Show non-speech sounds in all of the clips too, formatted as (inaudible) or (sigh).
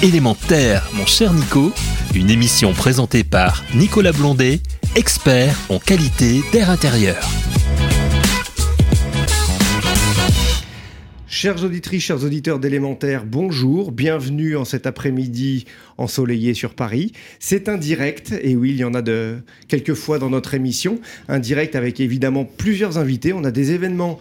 Élémentaire, mon cher Nico, une émission présentée par Nicolas Blondet, expert en qualité d'air intérieur. Chers auditrices, chers auditeurs d'élémentaire, bonjour, bienvenue en cet après-midi ensoleillé sur Paris. C'est un direct, et oui, il y en a de quelques fois dans notre émission, un direct avec évidemment plusieurs invités. On a des événements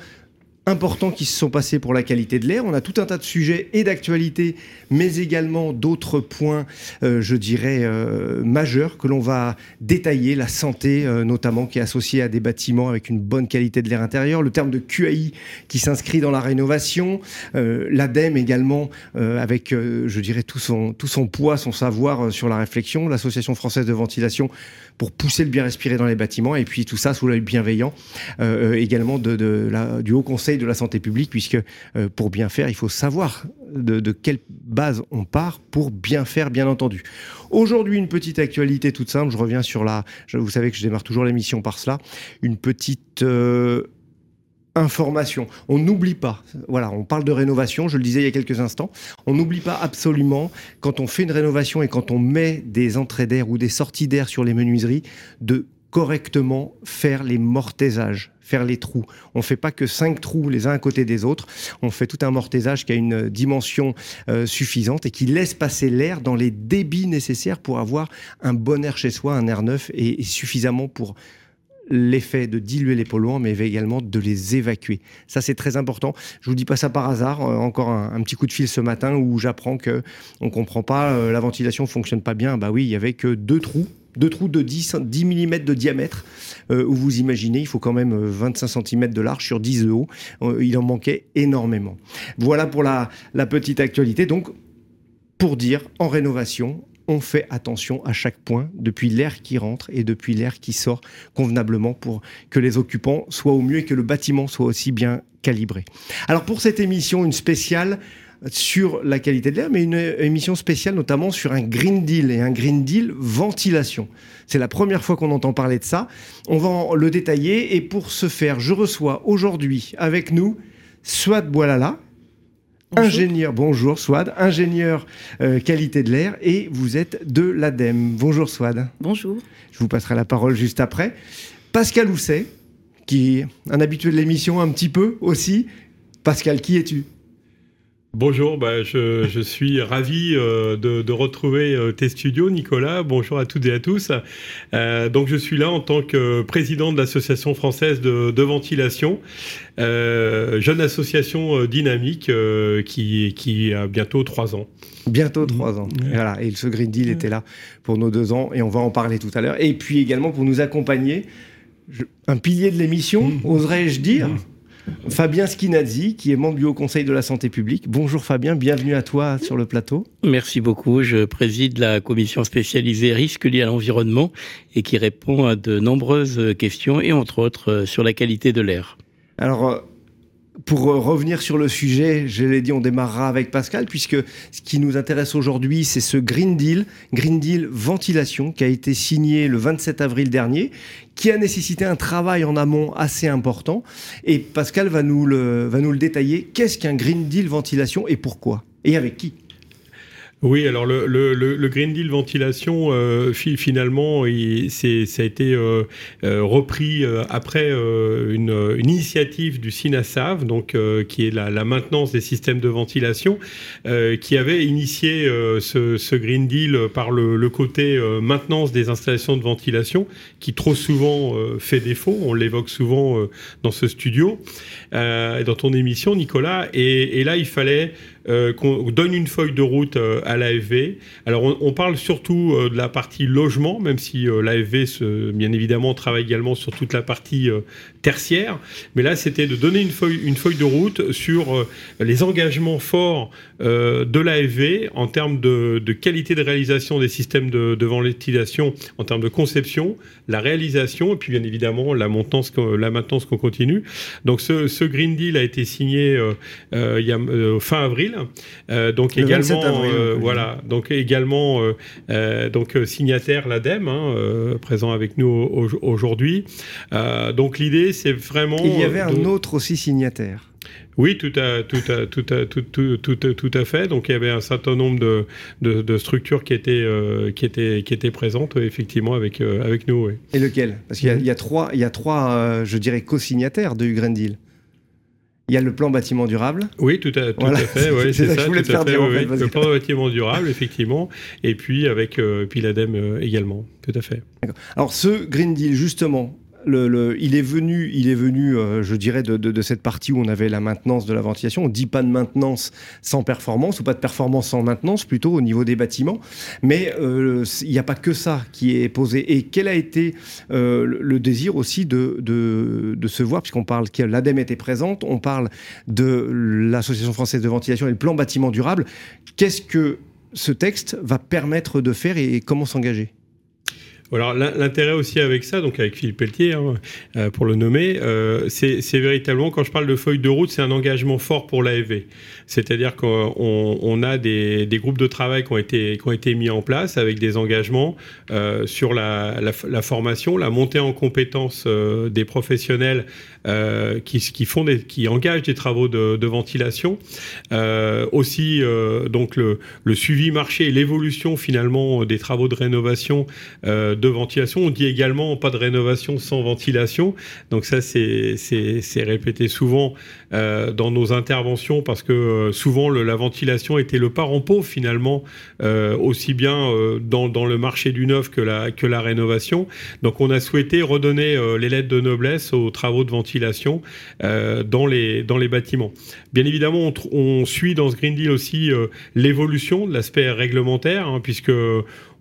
importants qui se sont passés pour la qualité de l'air. On a tout un tas de sujets et d'actualités, mais également d'autres points, euh, je dirais, euh, majeurs que l'on va détailler. La santé, euh, notamment, qui est associée à des bâtiments avec une bonne qualité de l'air intérieur. Le terme de QAI qui s'inscrit dans la rénovation. L'ADEME également, avec, je dirais, tout son, tout son poids, son savoir sur la réflexion. L'Association française de ventilation pour pousser le bien respirer dans les bâtiments. Et puis tout ça sous l'œil bienveillant également de, de la, du Haut Conseil de la santé publique, puisque euh, pour bien faire, il faut savoir de, quelle base on part pour bien faire, bien entendu. Aujourd'hui, une petite actualité toute simple. Je reviens sur la. vous savez que je démarre toujours l'émission par cela. Une petite. Euh, information. On n'oublie pas, voilà, on parle de rénovation, je le disais il y a quelques instants, on n'oublie pas absolument, quand on fait une rénovation et quand on met des entrées d'air ou des sorties d'air sur les menuiseries, de correctement faire les mortaisages, faire les trous. On ne fait pas que cinq trous les uns à côté des autres, on fait tout un mortaisage qui a une dimension euh, suffisante et qui laisse passer l'air dans les débits nécessaires pour avoir un bon air chez soi, un air neuf et, suffisamment pour l'effet de diluer les polluants, mais également de les évacuer. Ça, c'est très important. Je vous dis pas ça par hasard. Euh, encore un, petit coup de fil ce matin où j'apprends que on comprend pas, euh, la ventilation fonctionne pas bien. Bah oui, il y avait que deux trous deux trous de 10, 10 mm de diamètre, euh, où vous imaginez, il faut quand même 25 euh, cm de large sur 10 de haut. Il en manquait énormément. Voilà pour la petite actualité. Donc, pour dire, en rénovation, on fait attention à chaque point, depuis l'air qui rentre et depuis l'air qui sort convenablement pour que les occupants soient au mieux et que le bâtiment soit aussi bien calibré. Alors pour cette émission, une spéciale sur la qualité de l'air, mais une émission spéciale notamment sur un Green Deal et un Green Deal ventilation. C'est la première fois qu'on entend parler de ça. On va le détailler et pour ce faire, je reçois aujourd'hui avec nous Swad Boilala, ingénieur, bonjour Swad, ingénieur euh, qualité de l'air et vous êtes de l'ADEME. Bonjour Swad. Bonjour. Je vous passerai la parole juste après. Pascal Housset, qui est un habitué de l'émission un petit peu aussi. Pascal, qui es-tu? Bonjour, bah, je, suis ravi euh, de, retrouver euh, tes studios, Nicolas. Bonjour à toutes et à tous. Euh, donc, je suis là en tant que président de l'Association française de, ventilation, jeune association dynamique qui, qui a bientôt trois ans. Bientôt trois ans. Voilà. Et ce Green Deal était là pour nos deux ans et on va en parler tout à l'heure. Et puis également pour nous accompagner, un pilier de l'émission, mmh. oserais-je dire. Fabien Skinazzi, qui est membre du Haut Conseil de la Santé publique. Bonjour Fabien, bienvenue à toi sur le plateau. Merci beaucoup. Je préside la commission spécialisée risques liés à l'environnement et qui répond à de nombreuses questions et entre autres sur la qualité de l'air. Alors, euh, pour euh, revenir sur le sujet, je l'ai dit, on démarrera avec Pascal, puisque ce qui nous intéresse aujourd'hui, c'est ce Green Deal, Green Deal ventilation, qui a été signé le 27 avril dernier, qui a nécessité un travail en amont assez important. Et Pascal va nous le, va nous le détailler. Qu'est-ce qu'un Green Deal ventilation et pourquoi? Et avec qui? Oui, alors le, le, le, Green Deal ventilation, euh, finalement, il, ça a été euh, euh, repris après une, une, initiative du SINASAV, donc qui est la, la, maintenance des systèmes de ventilation, qui avait initié ce, ce, Green Deal par le, côté maintenance des installations de ventilation, qui trop souvent fait défaut. On l'évoque souvent dans ce studio, dans ton émission, Nicolas. Et, et là, il fallait euh, qu'on donne une feuille de route euh, à l'AFV. Alors on, parle surtout euh, de la partie logement, même si l'AFV, bien évidemment, travaille également sur toute la partie tertiaire. Mais là, c'était de donner une feuille, une feuille de route sur les engagements forts de l'AFV en termes de, qualité de réalisation des systèmes de, de, ventilation, en termes de conception, la réalisation, et puis bien évidemment la maintenance, la maintenance qu'on continue. Donc ce, ce, Green Deal a été signé il y a, fin avril. Euh, donc également, euh, voilà, donc également euh, donc signataire l'ADEME, hein, présent avec nous aujourd'hui. donc l'idée, c'est vraiment. Il y avait un autre aussi signataire. Oui, tout à, tout, à, tout, à, tout, tout, tout, tout, à fait. Donc il y avait un certain nombre de, de, de structures qui étaient, euh, qui étaient, qui étaient présentes effectivement avec, euh, avec nous. Oui. Et lequel? Parce qu'il y, y, a trois, il y a trois euh, je dirais, co-signataires de Green Deal. Il y a le plan bâtiment durable. Oui, tout à, tout voilà. à fait. Ouais, (laughs) c'est ça. ça. Je voulais fait, dire, en fait, le plan bâtiment durable, effectivement. Et puis avec euh, puis l'ADEME également. Tout à fait. Alors ce Green Deal, justement, il est venu, il est venu euh, je dirais, de, de, de, cette partie où on avait la maintenance de la ventilation. On dit pas de maintenance sans performance, ou pas de performance sans maintenance, plutôt au niveau des bâtiments. Mais euh, il n'y a pas que ça qui est posé. Et quel a été euh, le désir aussi de, de se voir, puisqu'on parle que l'ADEME était présente, on parle de l'Association française de ventilation et le plan bâtiment durable. Qu'est-ce que ce texte va permettre de faire et comment s'engager? Alors l'intérêt aussi avec ça, donc avec Philippe Pelletier, hein, euh, pour le nommer, euh, c'est véritablement, quand je parle de feuille de route, c'est un engagement fort pour l'AFV. C'est-à-dire qu'on on a des, des, groupes de travail qui ont, été, qui ont été mis en place avec des engagements euh, sur la, la, la, formation, la montée en compétences euh, des professionnels euh, qui, qui, font des, qui engagent des travaux de, de ventilation. aussi, donc le, le, suivi marché et l'évolution finalement des travaux de rénovation de ventilation. On dit également pas de rénovation sans ventilation. Donc ça, c'est répété souvent euh, dans nos interventions parce que euh, souvent le, la ventilation était le parent finalement, euh, aussi bien dans, dans, le marché du neuf que la, que la rénovation. Donc on a souhaité redonner les lettres de noblesse aux travaux de ventilation dans, les, dans les bâtiments. Bien évidemment, on, on suit dans ce Green Deal aussi l'évolution de l'aspect réglementaire, hein, puisque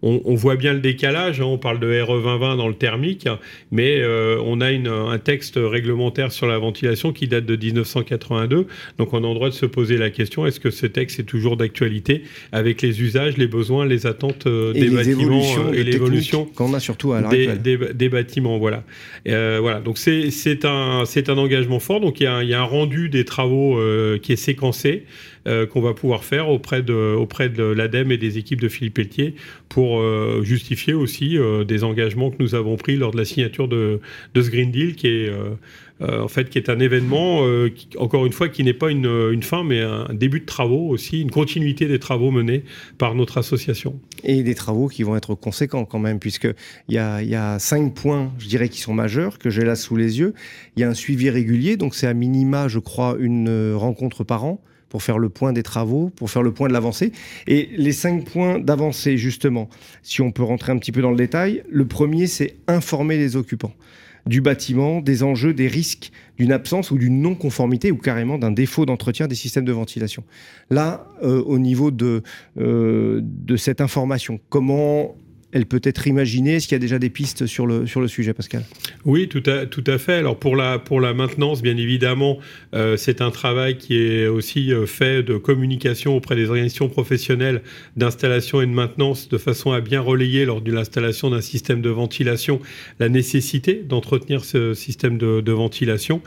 on, on, voit bien le décalage. Hein, on parle de RE 2020 dans le thermique, mais euh, on a une, un texte réglementaire sur la ventilation qui date de 1982. Donc on a le droit de se poser la question est-ce que ce texte est toujours d'actualité avec les usages, les besoins, les attentes euh, des bâtiments euh, et l'évolution qu'on a surtout à des, des, des, bâtiments. Voilà. Euh, voilà. Donc c'est un, un engagement fort. Donc il y, a, il y a un rendu des travaux euh, qui est séquencé euh, qu'on va pouvoir faire auprès de, auprès de l'ADEME et des équipes de Philippe Pelletier pour euh, justifier aussi euh, des engagements que nous avons pris lors de la signature de, de ce Green Deal qui est en fait, qui est un événement, encore une fois, qui n'est pas une, une, fin, mais un début de travaux aussi, une continuité des travaux menés par notre association. Et des travaux qui vont être conséquents quand même, puisqu'il y a, y a cinq points, je dirais, qui sont majeurs, que j'ai là sous les yeux. Il y a un suivi régulier, donc c'est à minima, je crois, une rencontre par an pour faire le point des travaux, pour faire le point de l'avancée. Et les cinq points d'avancée, justement, si on peut rentrer un petit peu dans le détail, le premier, c'est informer les occupants du bâtiment, des enjeux, des risques d'une absence ou d'une non-conformité ou carrément d'un défaut d'entretien des systèmes de ventilation. Là, euh, au niveau de, euh, de cette information, comment elle peut être imaginée Est-ce qu'il y a déjà des pistes sur le, sur le sujet, Pascal? Oui, tout à, tout à fait. Alors pour la, pour la maintenance, bien évidemment, euh, c'est un travail qui est aussi euh, fait de communication auprès des organisations professionnelles d'installation et de maintenance de façon à bien relayer lors de l'installation d'un système de ventilation la nécessité d'entretenir ce système de, de ventilation.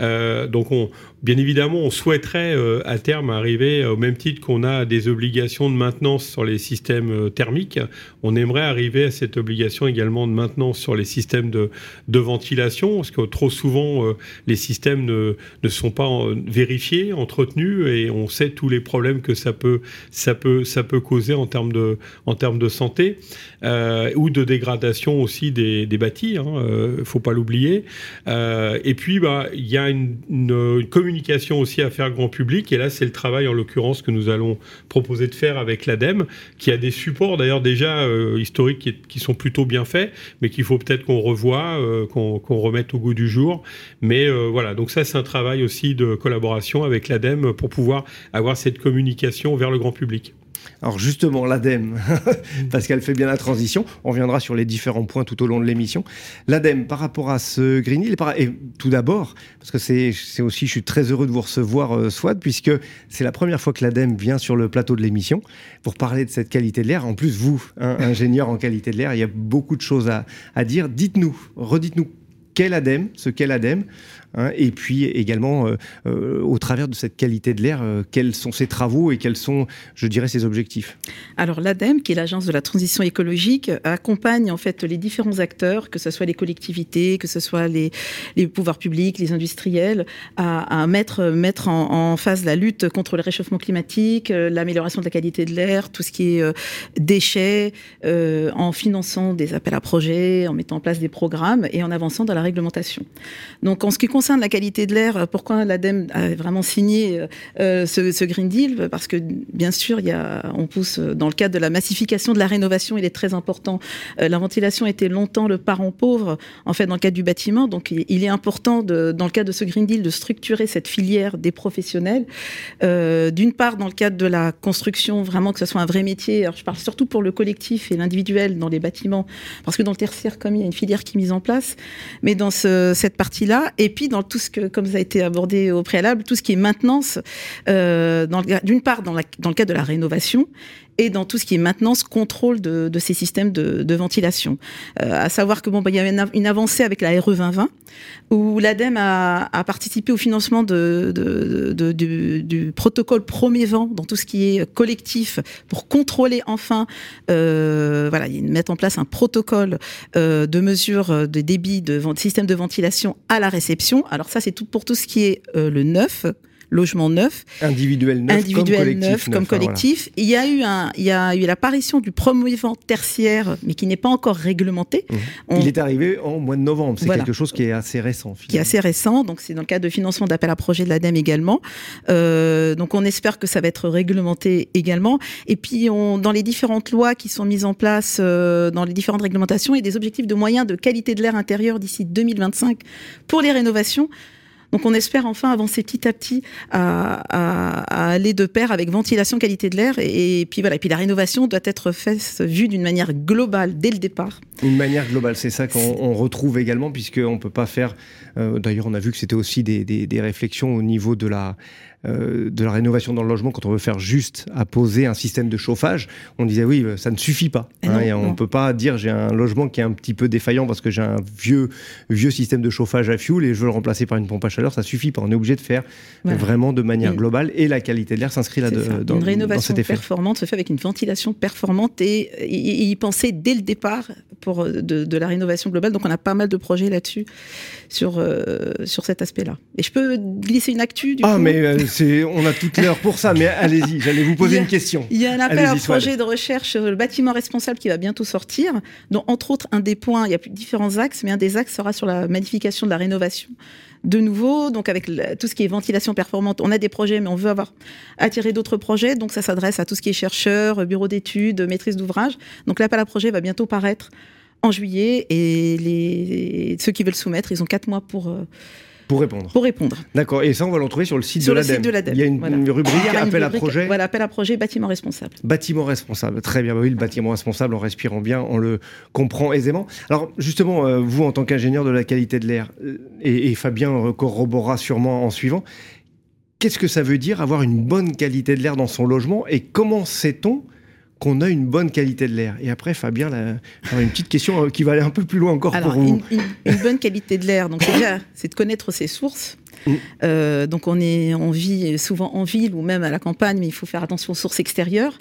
Euh, donc on, bien évidemment, on souhaiterait euh, à terme arriver au même titre qu'on a des obligations de maintenance sur les systèmes euh, thermiques. On aimerait arriver à cette obligation également de maintenance sur les systèmes de, ventilation, parce que trop souvent, euh, les systèmes ne, ne sont pas vérifiés, entretenus, et on sait tous les problèmes que ça peut, ça peut, ça peut causer en termes de, en termes de santé, ou de dégradation aussi des, des bâtis, il euh, faut pas l'oublier. Et puis, bah, il y a une, une, communication aussi à faire grand public, et là, c'est le travail, en l'occurrence, que nous allons proposer de faire avec l'ADEME, qui a des supports, d'ailleurs, déjà euh, historiques qui, qui, sont plutôt bien faits, mais qu'il faut peut-être qu'on revoie, euh, qu'on qu remette au goût du jour. Mais euh, voilà, donc ça, c'est un travail aussi de collaboration avec l'ADEME pour pouvoir avoir cette communication vers le grand public. Alors justement, l'ADEME, (laughs) parce qu'elle fait bien la transition, on reviendra sur les différents points tout au long de l'émission. L'ADEME, par rapport à ce Green Deal, et, tout d'abord, parce que c'est aussi, je suis très heureux de vous recevoir, euh, Swad, puisque c'est la première fois que l'ADEME vient sur le plateau de l'émission pour parler de cette qualité de l'air. En plus, vous, hein, (laughs) ingénieur en qualité de l'air, il y a beaucoup de choses à, à dire. Dites-nous, redites-nous, quel ADEME, ce qu'est l'ADEME, Hein, et puis également, au travers de cette qualité de l'air, quels sont ses travaux et quels sont, je dirais, ses objectifs Alors l'ADEME, qui est l'agence de la transition écologique, accompagne en fait les différents acteurs, que ce soit les collectivités, que ce soit les, pouvoirs publics, les industriels, à, mettre, en, en, phase la lutte contre le réchauffement climatique, l'amélioration de la qualité de l'air, tout ce qui est déchets, en finançant des appels à projets, en mettant en place des programmes et en avançant dans la réglementation. Donc en ce qui concerne la qualité de l'air, pourquoi l'ADEME a vraiment signé euh, ce, ce, Green Deal? Parce que bien sûr, y a, on pousse dans le cadre de la massification de la rénovation, il est très important. Euh, la ventilation était longtemps le parent pauvre, en fait, dans le cadre du bâtiment. Donc il est important, dans le cadre de ce Green Deal, de structurer cette filière des professionnels. Euh, D'une part, dans le cadre de la construction, vraiment que ce soit un vrai métier. Alors, je parle surtout pour le collectif et l'individuel dans les bâtiments, parce que dans le tertiaire, comme il y a une filière qui est mise en place, mais dans ce, cette partie-là, et puis dans tout ce que, comme ça a été abordé au préalable, tout ce qui est maintenance, euh, d'une part dans, dans le cadre de la rénovation, et dans tout ce qui est maintenance, contrôle de, ces systèmes de, ventilation. Euh, à savoir que bon, bah, il y avait une, avancée avec la RE 2020, où l'ADEME a, a, participé au financement du, protocole premier vent dans tout ce qui est collectif pour contrôler enfin, euh, voilà, mettre en place un protocole euh, de mesure de débit de système de ventilation à la réception. Alors ça, c'est tout pour tout ce qui est euh, le neuf logement neuf, individuel neuf, individuel comme collectif, neuf, comme collectif. Voilà. Il y a eu un, il y a eu l'apparition du promouvant tertiaire, mais qui n'est pas encore réglementé. Mmh. On... Il est arrivé en mois de novembre. C'est voilà. quelque chose qui est assez récent. Finalement. Qui est assez récent. Donc c'est dans le cadre de financement d'appel à projet de l'ADEME également. Euh, donc on espère que ça va être réglementé également. Et puis on, dans les différentes lois qui sont mises en place, euh, dans les différentes réglementations, il y a des objectifs de moyens de qualité de l'air intérieur d'ici 2025 pour les rénovations. Donc on espère enfin avancer petit à petit à, à, à aller de pair avec ventilation, qualité de l'air. Et, et, puis voilà, et puis la rénovation doit être faite vue d'une manière globale dès le départ. Une manière globale, c'est ça qu'on retrouve également, puisqu'on ne peut pas faire. Euh, D'ailleurs, on a vu que c'était aussi des, des, des, réflexions au niveau de la, euh, de la rénovation dans le logement quand on veut faire juste à poser un système de chauffage. On disait oui, ça ne suffit pas. Eh Hein, on ne peut pas dire j'ai un logement qui est un petit peu défaillant parce que j'ai un vieux, vieux système de chauffage à fioul et je veux le remplacer par une pompe à chaleur. Ça suffit pas. On est obligé de faire voilà. vraiment de manière et globale et la qualité de l'air s'inscrit là de, dans, une rénovation dans performante se fait avec une ventilation performante et, et, et y penser dès le départ pour de, de, la rénovation globale. Donc on a pas mal de projets là-dessus sur euh, sur cet aspect-là. Et je peux glisser une actu du ah coup mais euh, on a toute l'heure pour ça. Mais allez-y, j'allais vous poser a, une question. Il y a un appel à projet de recherche sur le bâtiment responsable qui va bientôt sortir. dont entre autres un des points, il y a différents axes, mais un des axes sera sur la magnification de la rénovation de nouveau, donc avec tout ce qui est ventilation performante, on a des projets, mais on veut avoir attiré d'autres projets. Donc ça s'adresse à tout ce qui est chercheurs, bureau d'études, maîtrise d'ouvrage. Donc l'appel à projet va bientôt paraître en juillet et les, ceux qui veulent soumettre, ils ont quatre mois pour. Euh, pour répondre. Pour répondre. D'accord. Et ça, on va le retrouver sur le site sur de l'ADEME. Il y a une, voilà. rubrique Il y a une appel rubrique, à projet. Voilà, appel à projet, bâtiment responsable. Bâtiment responsable. Très bien. Bah oui, le bâtiment responsable, en respirant bien, on le comprend aisément. Alors, justement, euh, vous, en tant qu'ingénieur de la qualité de l'air, et, et Fabien corroborera sûrement en suivant, qu'est-ce que ça veut dire avoir une bonne qualité de l'air dans son logement et comment sait-on qu'on a une bonne qualité de l'air. Et après, Fabien, une petite question qui va aller un peu plus loin encore Alors, pour vous. Une, une, une bonne qualité de l'air, donc déjà, c'est de connaître ses sources. Mmh. Euh, donc on est, on vit souvent en ville ou même à la campagne, mais il faut faire attention aux sources extérieures.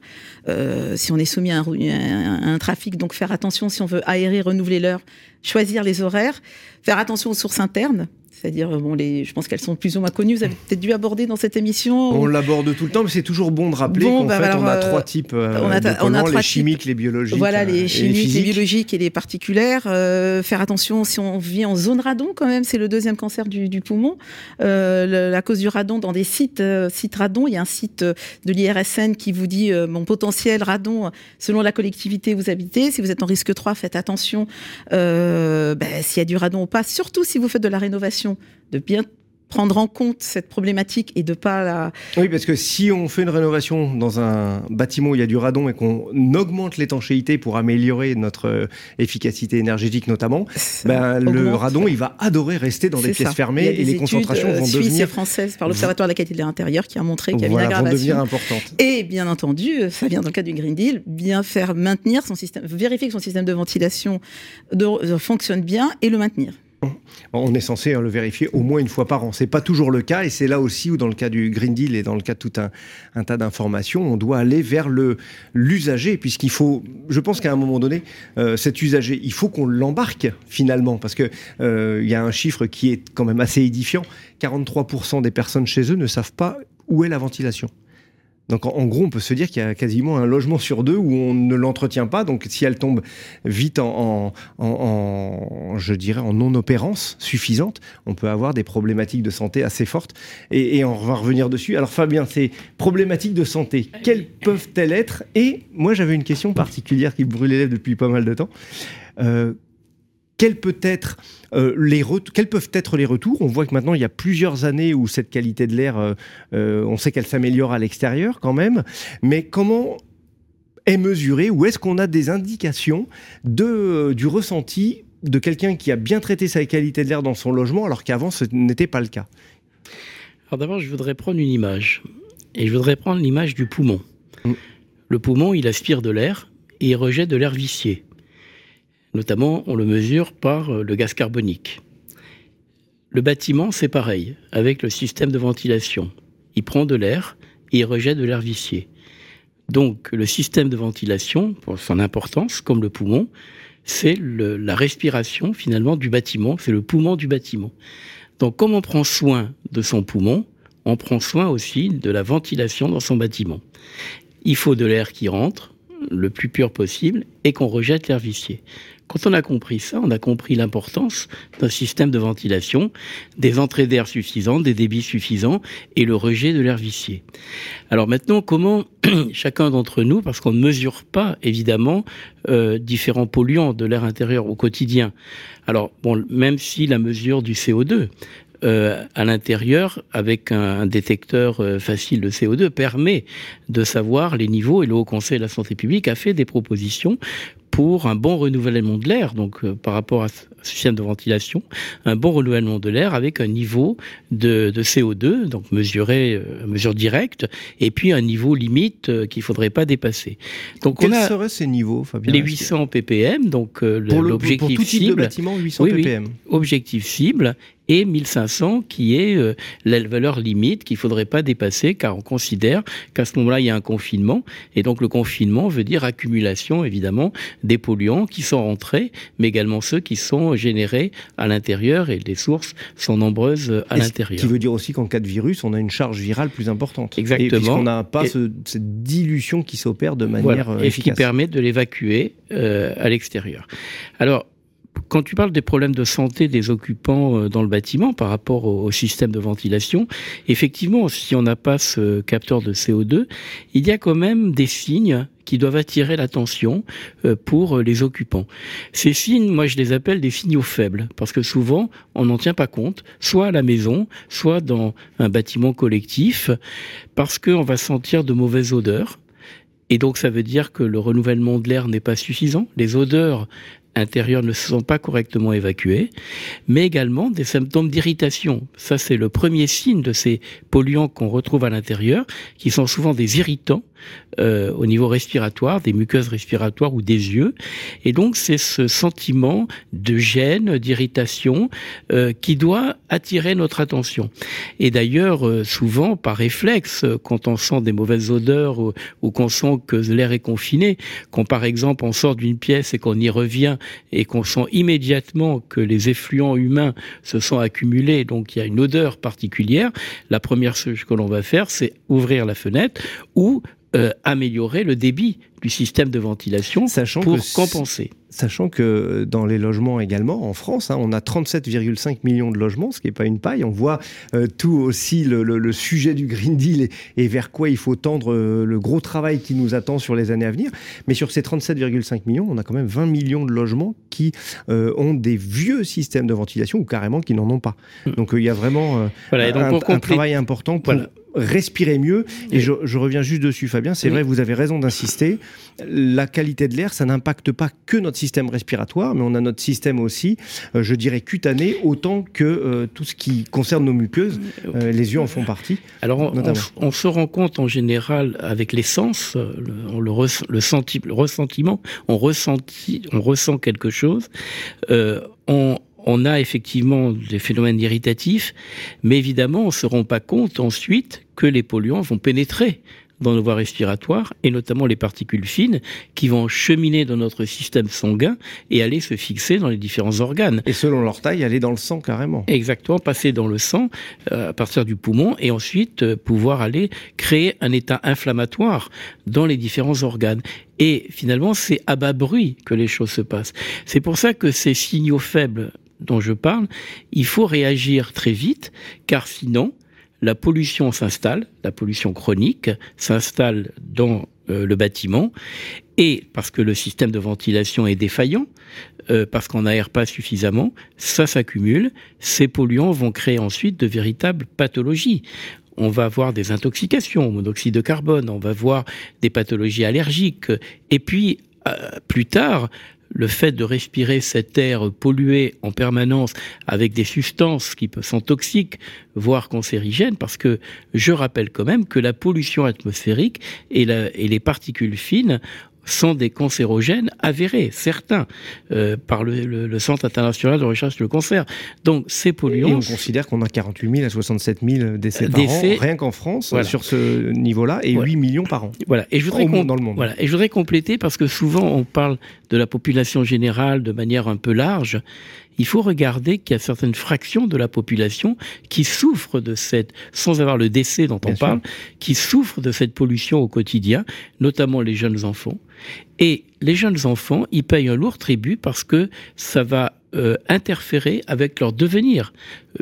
Euh, si on est soumis à un, à un, trafic, donc faire attention si on veut aérer, renouveler l'heure, choisir les horaires, faire attention aux sources internes. C'est-à-dire, bon, les, je pense qu'elles sont plus ou moins connues. Vous avez peut-être dû aborder dans cette émission. On l'aborde tout le temps, mais c'est toujours bon de rappeler bon, qu'en bah, fait, alors, on a trois types euh, on a, de on a trois les chimiques, types. les biologiques. Voilà, les chimiques, les, les, biologiques et les particulières. Euh, faire attention si on vit en zone radon, quand même, c'est le deuxième cancer du, du poumon. Euh, le, la cause du radon dans des sites, euh, sites radon, il y a un site de l'IRSN qui vous dit mon potentiel radon selon la collectivité où vous habitez. Si vous êtes en risque 3, faites attention ben, s'il y a du radon ou pas, surtout si vous faites de la rénovation de bien prendre en compte cette problématique et de pas la... Oui, parce que si on fait une rénovation dans un bâtiment où il y a du radon et qu'on augmente l'étanchéité pour améliorer notre efficacité énergétique notamment, ben, le radon, il va adorer rester dans des pièces ça. fermées et les concentrations vont suisses devenir... et françaises par l'Observatoire de la qualité de l'air intérieur qui a montré qu'il y avait voilà, une aggravation. devenir importantes. Et bien entendu, ça vient dans le cadre du Green Deal, bien faire maintenir son système, vérifier que son système de ventilation de, de, fonctionne bien et le maintenir. On est censé hein, le vérifier au moins une fois par an. C'est pas toujours le cas, et c'est là aussi où, dans le cas du Green Deal et dans le cas de tout un, tas d'informations, on doit aller vers l'usager, puisqu'il faut, je pense qu'à un moment donné, euh, cet usager, il faut qu'on l'embarque finalement, parce que euh, il y a un chiffre qui est quand même assez édifiant. 43% des personnes chez eux ne savent pas où est la ventilation. Donc en, gros, on peut se dire qu'il y a quasiment un logement sur deux où on ne l'entretient pas. Donc si elle tombe vite en, je dirais, en non-opérance suffisante, on peut avoir des problématiques de santé assez fortes. Et, on va revenir dessus. Alors Fabien, ces problématiques de santé, quelles peuvent-elles être? Et moi, j'avais une question particulière qui brûle les lèvres depuis pas mal de temps. Euh, quels, peut être, euh, les quels peuvent être les retours? On voit que maintenant, il y a plusieurs années où cette qualité de l'air, euh, euh, on sait qu'elle s'améliore à l'extérieur quand même, mais comment est mesurée ou est-ce qu'on a des indications de, du ressenti de quelqu'un qui a bien traité sa qualité de l'air dans son logement alors qu'avant ce n'était pas le cas? Alors d'abord, je voudrais prendre une image. Et je voudrais prendre l'image du poumon. Mm. Le poumon, il aspire de l'air et il rejette de l'air vicié. Notamment, on le mesure par euh, le gaz carbonique. Le bâtiment, c'est pareil, avec le système de ventilation. Il prend de l'air et il rejette de l'air vicié. Donc, le système de ventilation, pour son importance, comme le poumon, c'est la respiration finalement du bâtiment, c'est le poumon du bâtiment. Donc, comme on prend soin de son poumon, on prend soin aussi de la ventilation dans son bâtiment. Il faut de l'air qui rentre, le plus pur possible, et qu'on rejette l'air vicié. Quand on a compris ça, on a compris l'importance d'un système de ventilation, des entrées d'air suffisantes, des débits suffisants et le rejet de l'air vicié. Alors maintenant, comment (clears throat) chacun d'entre nous, parce qu'on ne mesure pas évidemment euh, différents polluants de l'air intérieur au quotidien. Alors bon, même si la mesure du CO2 euh, à l'intérieur avec un, détecteur euh, facile de CO2 permet de savoir les niveaux et le Haut Conseil de la santé publique a fait des propositions pour un bon renouvellement de l'air, donc euh, par rapport à ce système de ventilation, un bon renouvellement de l'air avec un niveau de, de CO2, donc mesuré, euh, mesure directe, et puis un niveau limite euh, qu'il faudrait pas dépasser. Donc Quels seraient ces niveaux, Fabien Les 800 ppm, donc l'objectif cible. bâtiment, 800 ppm. objectif cible et 1500 qui est la valeur limite qu'il faudrait pas dépasser car on considère qu'à ce moment-là il y a un confinement et donc le confinement veut dire accumulation évidemment des polluants qui sont rentrés, mais également ceux qui sont générés à l'intérieur et les sources sont nombreuses à l'intérieur. Ce qui veut dire aussi qu'en cas de virus, on a une charge virale plus importante. Exactement. Et n'a pas cette dilution qui s'opère de manière voilà. et ce qui permet de l'évacuer euh, à l'extérieur. Alors, quand tu parles des problèmes de santé des occupants euh, dans le bâtiment par rapport au, système de ventilation, effectivement, si on n'a pas ce capteur de CO2, il y a quand même des signes qui doivent attirer l'attention euh, pour les occupants. Ces signes, moi je les appelle des signaux faibles, parce que souvent on n'en tient pas compte, soit à la maison, soit dans un bâtiment collectif, parce qu'on va sentir de mauvaises odeurs, et donc ça veut dire que le renouvellement de l'air n'est pas suffisant. Les odeurs intérieures ne se sont pas correctement évacuées, mais également des symptômes d'irritation. Ça, c'est le premier signe de ces polluants qu'on retrouve à l'intérieur, qui sont souvent des irritants euh, au niveau respiratoire, des muqueuses respiratoires ou des yeux. Et donc, c'est ce sentiment de gêne, d'irritation, euh, qui doit attirer notre attention. Et d'ailleurs, euh, souvent, par réflexe, quand on sent des mauvaises odeurs ou, ou qu'on sent que l'air est confiné, quand par exemple on sort d'une pièce et qu'on y revient et qu'on sent immédiatement que les effluents humains se sont accumulés, donc il y a une odeur particulière, la première chose que l'on va faire, c'est ouvrir la fenêtre ou euh, améliorer le débit du système de ventilation Sachant pour compenser. Sachant que dans les logements également, en France, hein, on a 37,5 millions de logements, ce qui n'est pas une paille. On voit euh, tout aussi le, sujet du Green Deal et, vers quoi il faut tendre euh, le gros travail qui nous attend sur les années à venir. Mais sur ces 37,5 millions, on a quand même 20 millions de logements qui ont des vieux systèmes de ventilation ou carrément qui n'en ont pas. Hmm. Donc il y a vraiment un, travail important pour respirer mieux. Et je, reviens juste dessus, Fabien. C'est vrai, vous avez raison d'insister. La qualité de l'air, ça n'impacte pas que notre système respiratoire, mais on a notre système aussi, euh, je dirais, cutané, autant que euh, tout ce qui concerne nos muqueuses. Euh, les yeux en font partie. Alors, on, se rend compte en général avec l'essence, le, le, le, ressentiment, on, on ressent quelque chose. on, on a effectivement des phénomènes irritatifs, mais évidemment, on ne se rend pas compte ensuite que les polluants vont pénétrer dans nos voies respiratoires, et notamment les particules fines, qui vont cheminer dans notre système sanguin et aller se fixer dans les différents organes. Et selon leur taille, aller dans le sang carrément. Exactement, passer dans le sang euh, à partir du poumon, et ensuite euh, pouvoir aller créer un état inflammatoire dans les différents organes. Et finalement, c'est à bas bruit que les choses se passent. C'est pour ça que ces signaux faibles dont je parle, il faut réagir très vite, car sinon, la pollution s'installe, la pollution chronique s'installe dans euh, le bâtiment, et parce que le système de ventilation est défaillant, euh, parce qu'on n'aère pas suffisamment, ça s'accumule, ces polluants vont créer ensuite de véritables pathologies. On va avoir des intoxications monoxyde de carbone, on va avoir des pathologies allergiques, et puis euh, plus tard, le fait de respirer cet air pollué en permanence avec des substances qui sont toxiques, voire cancérigènes, parce que je rappelle quand même que la pollution atmosphérique et, les particules fines sont des cancérogènes avérés, certains, euh, par le, Centre international de recherche sur le cancer. Donc ces polluants... Et on considère qu'on a 48 000 à 67 000 décès par an, rien qu'en France, sur ce niveau-là, et 8 millions par an. Voilà. Et je voudrais dans le monde. Voilà. Et je voudrais compléter, parce que souvent on parle de la population générale de manière un peu large, il faut regarder qu'il y a certaines fractions de la population qui souffrent de cette, sans avoir le décès dont on parle, qui souffrent de cette pollution au quotidien, notamment les jeunes enfants. Et les jeunes enfants, ils payent un lourd tribut parce que ça va euh, interférer avec leur devenir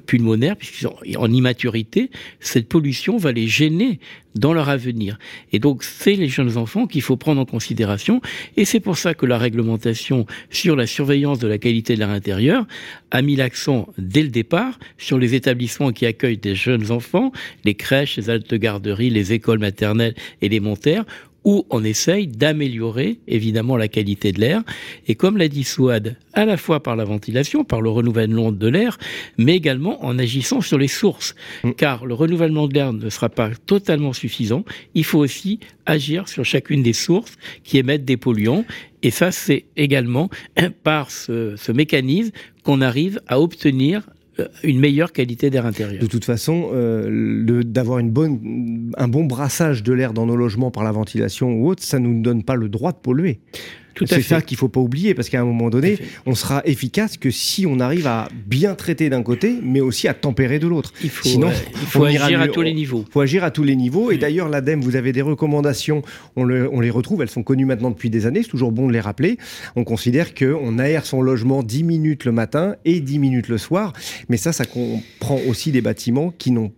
pulmonaire, puisqu'ils sont en immaturité, cette pollution va les gêner dans leur avenir. Et donc, c'est les jeunes enfants qu'il faut prendre en considération, et c'est pour ça que la réglementation sur la surveillance de la qualité de l'air intérieur a mis l'accent dès le départ sur les établissements qui accueillent des jeunes enfants, les crèches, les altes garderies, les écoles maternelles élémentaires, où on essaye d'améliorer évidemment la qualité de l'air. Et comme l'a dit Souad, à la fois par la ventilation, par le renouvellement de l'air, mais également en agissant sur les sources. Mm. Car le renouvellement de l'air ne sera pas totalement suffisant. Il faut aussi agir sur chacune des sources qui émettent des polluants. Et ça, c'est également par ce, ce mécanisme qu'on arrive à obtenir une meilleure qualité d'air intérieur. De toute façon, euh, d'avoir un bon brassage de l'air dans nos logements par la ventilation ou autre, ça ne nous donne pas le droit de polluer. C'est ça qu'il faut pas oublier, parce qu'à un moment donné, on sera efficace que si on arrive à bien traiter d'un côté, mais aussi à tempérer de l'autre. Il faut, Sinon, il faut agir à tous les niveaux. Il faut agir à tous les niveaux. Et d'ailleurs, l'ADEME, vous avez des recommandations, on, on, les retrouve, elles sont connues maintenant depuis des années, c'est toujours bon de les rappeler. On considère qu'on aère son logement 10 minutes le matin et 10 minutes le soir, mais ça, ça comprend aussi des bâtiments qui n'ont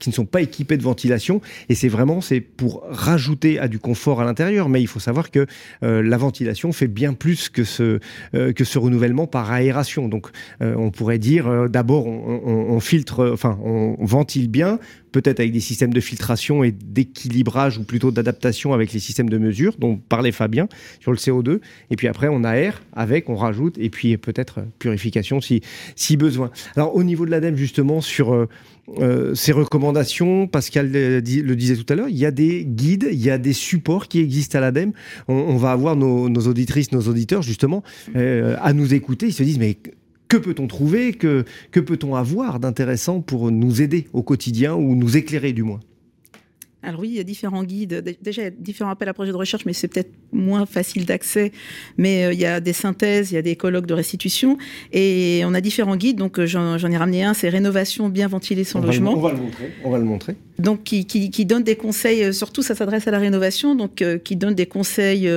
qui ne sont pas équipés de ventilation. Et c'est vraiment c'est pour rajouter à du confort à l'intérieur. Mais il faut savoir que euh, la ventilation fait bien plus que ce, euh, que ce renouvellement par aération. Donc euh, on pourrait dire d'abord on, on, filtre, enfin on ventile bien, peut-être avec des systèmes de filtration et d'équilibrage ou plutôt d'adaptation avec les systèmes de mesure dont parlait Fabien sur le CO2. Et puis après, on aère avec, on rajoute, et puis peut-être purification si, si besoin. Alors au niveau de l'ADEME, justement, sur euh, ces recommandations, Pascal le, disait tout à l'heure, il y a des guides, il y a des supports qui existent à l'ADEME. On, va avoir nos, auditrices, nos auditeurs, justement, euh, à nous écouter. Ils se disent, mais que peut-on trouver, que, que peut-on avoir d'intéressant pour nous aider au quotidien ou nous éclairer du moins? Alors oui, il y a différents guides. Déjà, il y a différents appels à projets de recherche, mais c'est peut-être moins facile d'accès. Mais euh, il y a des synthèses, il y a des colloques de restitution. Et on a différents guides. Donc euh, j'en ai ramené un, c'est Rénovation bien ventiler son logement. on va le montrer. On va le montrer. Donc qui, qui, donne des conseils, euh, surtout ça s'adresse à la rénovation, donc qui donne des conseils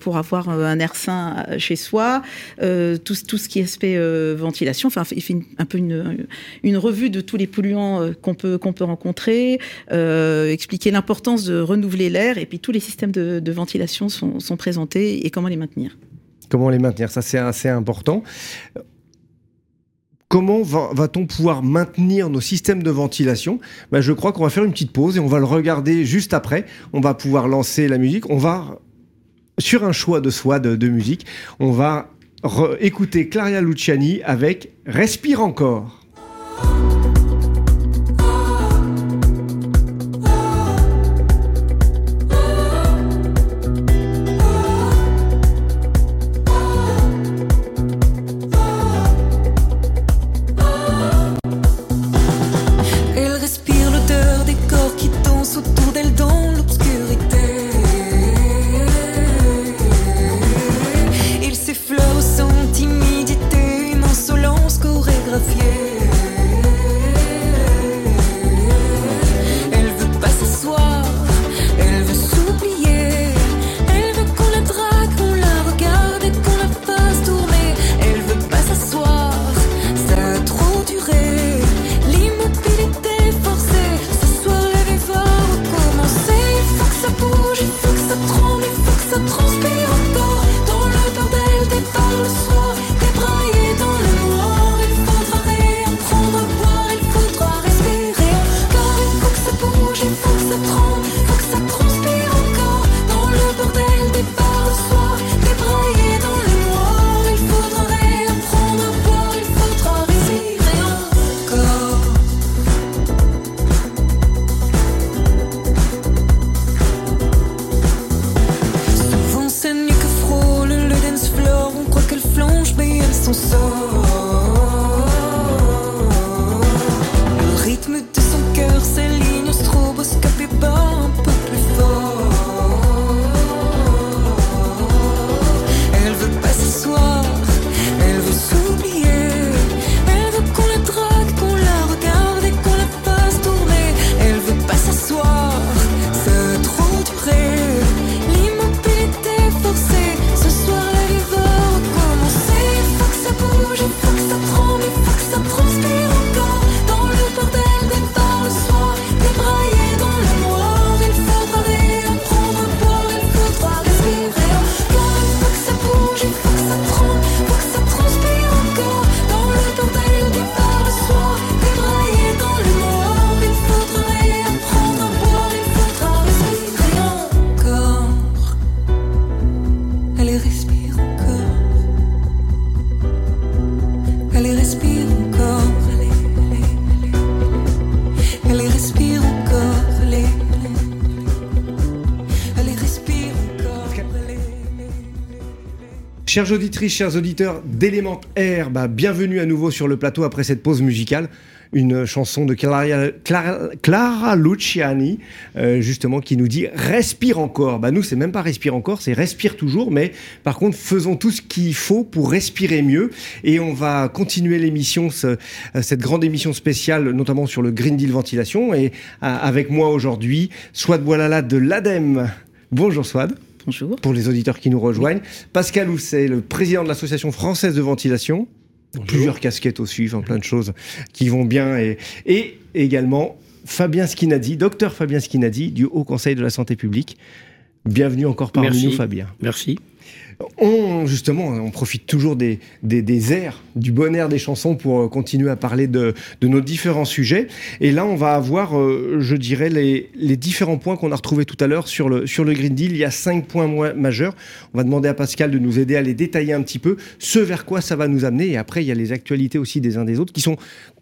pour avoir un air sain chez soi, tout, tout ce qui est aspect ventilation. Enfin, il fait un peu une, une, revue de tous les polluants qu'on peut, qu'on peut rencontrer, expliquer l'importance de renouveler l'air et puis tous les systèmes de, ventilation sont, présentés et comment les maintenir. Comment les maintenir, ça c'est assez important. Comment va-t-on pouvoir maintenir nos systèmes de ventilation? Ben, Je crois qu'on va faire une petite pause et on va le regarder juste après. On va pouvoir lancer la musique. On va, sur un choix de soi de, musique, on va écouter Claria Luciani avec Respire encore. Chères auditrices, chers auditeurs d'Element Air, bah, bienvenue à nouveau sur le plateau après cette pause musicale. Une chanson de Clara, Luciani, euh, justement, qui nous dit respire encore. Bah, nous, c'est même pas respire encore, c'est respire toujours, mais par contre, faisons tout ce qu'il faut pour respirer mieux. Et on va continuer l'émission, ce- cette grande émission spéciale, notamment sur le Green Deal ventilation. Et euh, avec moi aujourd'hui, Swad Boilala de l'ADEME. Bonjour Swad Bonjour. pour les auditeurs qui nous rejoignent. Pascal Housset, le président de l'Association française de ventilation. Plusieurs casquettes aussi, enfin, plein de choses qui vont bien. Et, et également Fabien Skinadi, docteur Fabien Skinadi du Haut Conseil de la Santé publique. Bienvenue encore parmi Merci. nous, Fabien. Merci. On, justement, on profite toujours des, des, airs, du bon air des chansons pour euh, continuer à parler de, de nos différents sujets. Et là, on va avoir, euh, je dirais, les, les différents points qu'on a retrouvés tout à l'heure sur le, sur le Green Deal. Il y a cinq points majeurs. On va demander à Pascal de nous aider à les détailler un petit peu, ce vers quoi ça va nous amener. Et après, il y a les actualités aussi des uns des autres qui sont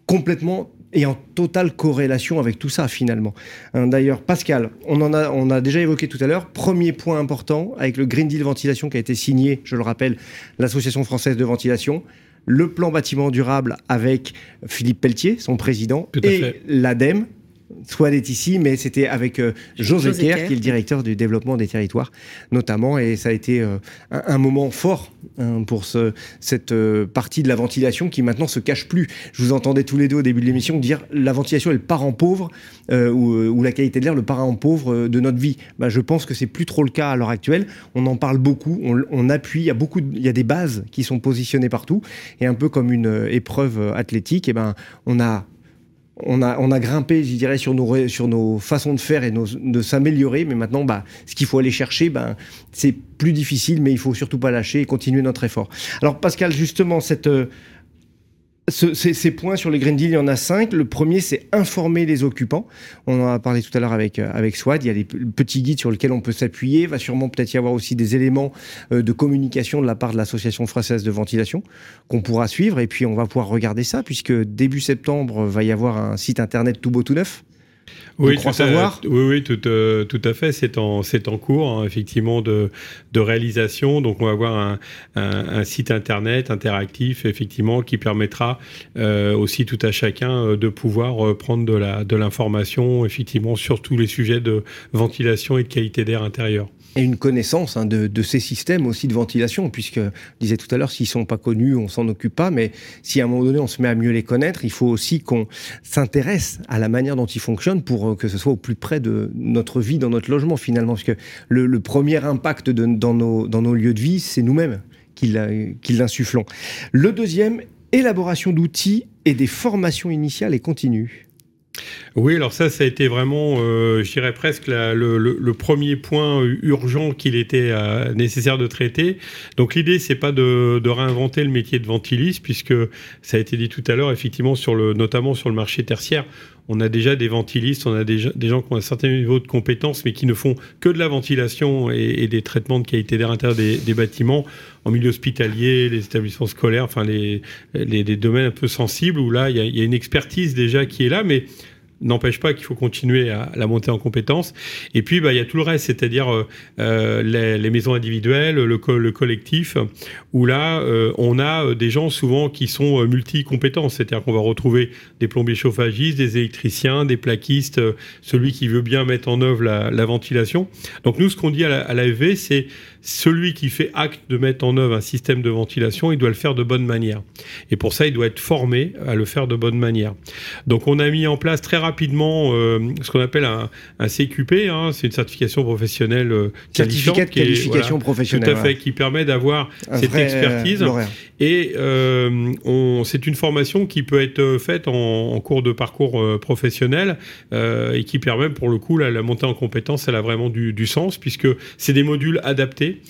complètement et en totale corrélation avec tout ça finalement. Hein, D'ailleurs, Pascal, on en a, on a déjà évoqué tout à l'heure. Premier point important avec le Green Deal ventilation qui a été signé, je le rappelle, l'Association française de ventilation. Le plan bâtiment durable avec Philippe Pelletier, son président, et l'ADEME. Soit est ici, mais c'était avec euh, José José Kerr, qui est le directeur du développement des territoires, notamment, et ça a été euh, un, un moment fort hein, pour ce, cette euh, partie de la ventilation qui maintenant se cache plus. Je vous entendais tous les deux au début de l'émission dire la ventilation est le parent pauvre euh, ou, ou la qualité de l'air le parent pauvre de notre vie. Bah, je pense que c'est plus trop le cas à l'heure actuelle. On en parle beaucoup, on, on appuie, il y a beaucoup, il y a des bases qui sont positionnées partout et un peu comme une épreuve athlétique, et ben on a on a, on a grimpé, je dirais, sur nos, sur nos façons de faire et de s'améliorer. Mais maintenant, bah, ce qu'il faut aller chercher, ben, c'est plus difficile, mais il faut surtout pas lâcher et continuer notre effort. Alors, Pascal, justement, cette, euh, ce- ces, ces points sur le Green Deal, il y en a cinq. Le premier, c'est informer les occupants. On en a parlé tout à l'heure avec, euh, avec Swad. Il y a les p- petits guides sur lesquels on peut s'appuyer. Va sûrement peut-être y avoir aussi des éléments euh, de communication de la part de l'Association française de ventilation qu'on pourra suivre. Et puis, on va pouvoir regarder ça, puisque début septembre, va y avoir un site internet tout beau tout neuf. Oui, crois tout à, savoir? Oui, oui, tout, euh, tout à fait. C'est en, c'est en cours, hein, effectivement, de, de réalisation. Donc, on va avoir un, un, un site internet interactif, effectivement, qui permettra euh, aussi tout à chacun euh, de pouvoir prendre de la, de l'information, effectivement, sur tous les sujets de ventilation et de qualité d'air intérieur. Et une connaissance hein, de, ces systèmes aussi de ventilation, puisque, je disais tout à l'heure, s'ils sont pas connus, on s'en occupe pas, mais si à un moment donné on se met à mieux les connaître, il faut aussi qu'on s'intéresse à la manière dont ils fonctionnent pour euh, que ce soit au plus près de notre vie, dans notre logement finalement, parce que le, premier impact dans, nos, dans nos lieux de vie, c'est nous-mêmes qui l'insufflons. Le deuxième, élaboration d'outils et des formations initiales et continues. Oui, alors ça, ça a été vraiment, euh, je dirais presque le, premier point urgent qu'il était euh, nécessaire de traiter. Donc l'idée, c'est pas de, de réinventer le métier de ventiliste, puisque ça a été dit tout à l'heure, effectivement, sur le, notamment sur le marché tertiaire. On a déjà des ventilistes, on a déjà des gens qui ont un certain niveau de compétences, mais qui ne font que de la ventilation et, des traitements de qualité d'air intérieur des, des bâtiments en milieu hospitalier, les établissements scolaires, enfin les, les, domaines un peu sensibles où là, il y y a une expertise déjà qui est là, mais n'empêche pas qu'il faut continuer à la monter en compétences. Et puis, bah, il y a tout le reste, c'est-à-dire euh, euh, les, maisons individuelles, le, le collectif, où là, euh, on a des gens souvent qui sont multi-compétences, c'est-à-dire qu'on va retrouver des plombiers chauffagistes, des électriciens, des plaquistes, celui qui veut bien mettre en œuvre la, la ventilation. Donc nous, ce qu'on dit à la- à l'AFV, c'est celui qui fait acte de mettre en œuvre un système de ventilation, il doit le faire de bonne manière. Et pour ça, il doit être formé à le faire de bonne manière. Donc on a mis en place très euh, ce qu'on appelle un, un CQP, hein, c'est une certification professionnelle euh, Certificat de est- qualification voilà, professionnelle. Tout à fait, qui permet d'avoir cette vrai, euh, expertise. Et c'est une formation qui peut être faite en, en cours de parcours professionnel et qui permet pour le coup la, la montée en compétence, elle a vraiment du, du sens puisque c'est des modules adaptés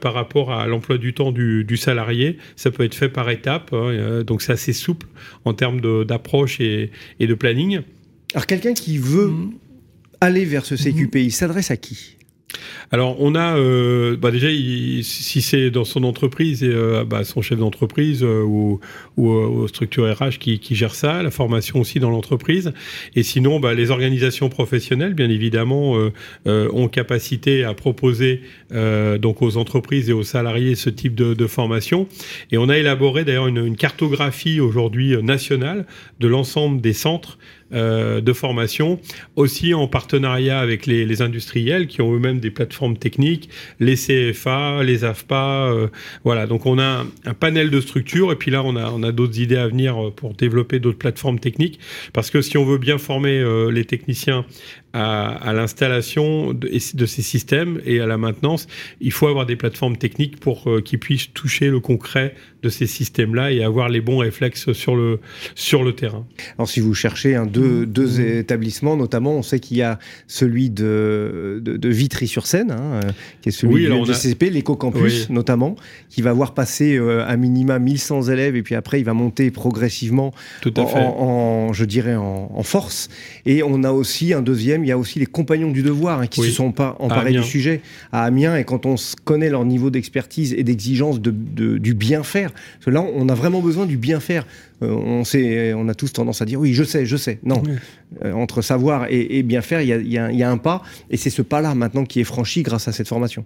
par rapport à l'emploi du temps du, du salarié. Ça peut être fait par étapes, hein, donc c'est assez souple en termes d'approche et, et de planning. Alors quelqu'un qui veut Mm. aller vers ce CQP, il s'adresse à qui? Alors, on a euh, bah déjà, il- si c'est dans son entreprise, et, euh, bah, son chef d'entreprise euh, ou, ou aux structures RH qui, qui gèrent ça, la formation aussi dans l'entreprise. Et sinon, bah, les organisations professionnelles, bien évidemment, ont capacité à proposer donc aux entreprises et aux salariés ce type de, de formation. Et on a élaboré d'ailleurs une, une cartographie aujourd'hui nationale de l'ensemble des centres euh, de formation, aussi en partenariat avec les, industriels qui ont eux-mêmes des plateformes techniques, les CFA, les AFPA, euh, voilà. Donc on a un, panel de structures et puis là on a, on a d'autres idées à venir euh, pour développer d'autres plateformes techniques parce que si on veut bien former les techniciens à, à l'installation de, de ces systèmes et à la maintenance, il faut avoir des plateformes techniques pour euh, qu'ils puissent toucher le concret de ces systèmes-là et avoir les bons réflexes sur le, sur le terrain. Alors si vous cherchez un, deux, Mmh. deux établissements, notamment, on sait qu'il y a celui de, de, de Vitry-sur-Seine, hein, euh, qui est celui Oui, du a- CCP, l'éco-campus Oui. notamment, qui va voir passer euh, à minima 1100 élèves et puis après il va monter progressivement Tout à en, fait. en- en- je dirais en, en force. Et on a aussi un deuxième, il y a aussi les compagnons du devoir hein, qui Oui. se sont pas emparés du sujet à Amiens. Et quand on connaît leur niveau d'expertise et d'exigence de, de- du bien faire, parce que là on a vraiment besoin du bien faire. Euh, on, sait, on a tous tendance à dire oui, je sais, je sais. Non, Oui. Euh, entre savoir et, et bien faire, il y a, il y a un- il y a un pas. Et c'est ce pas-là maintenant qui est franchi grâce à cette formation.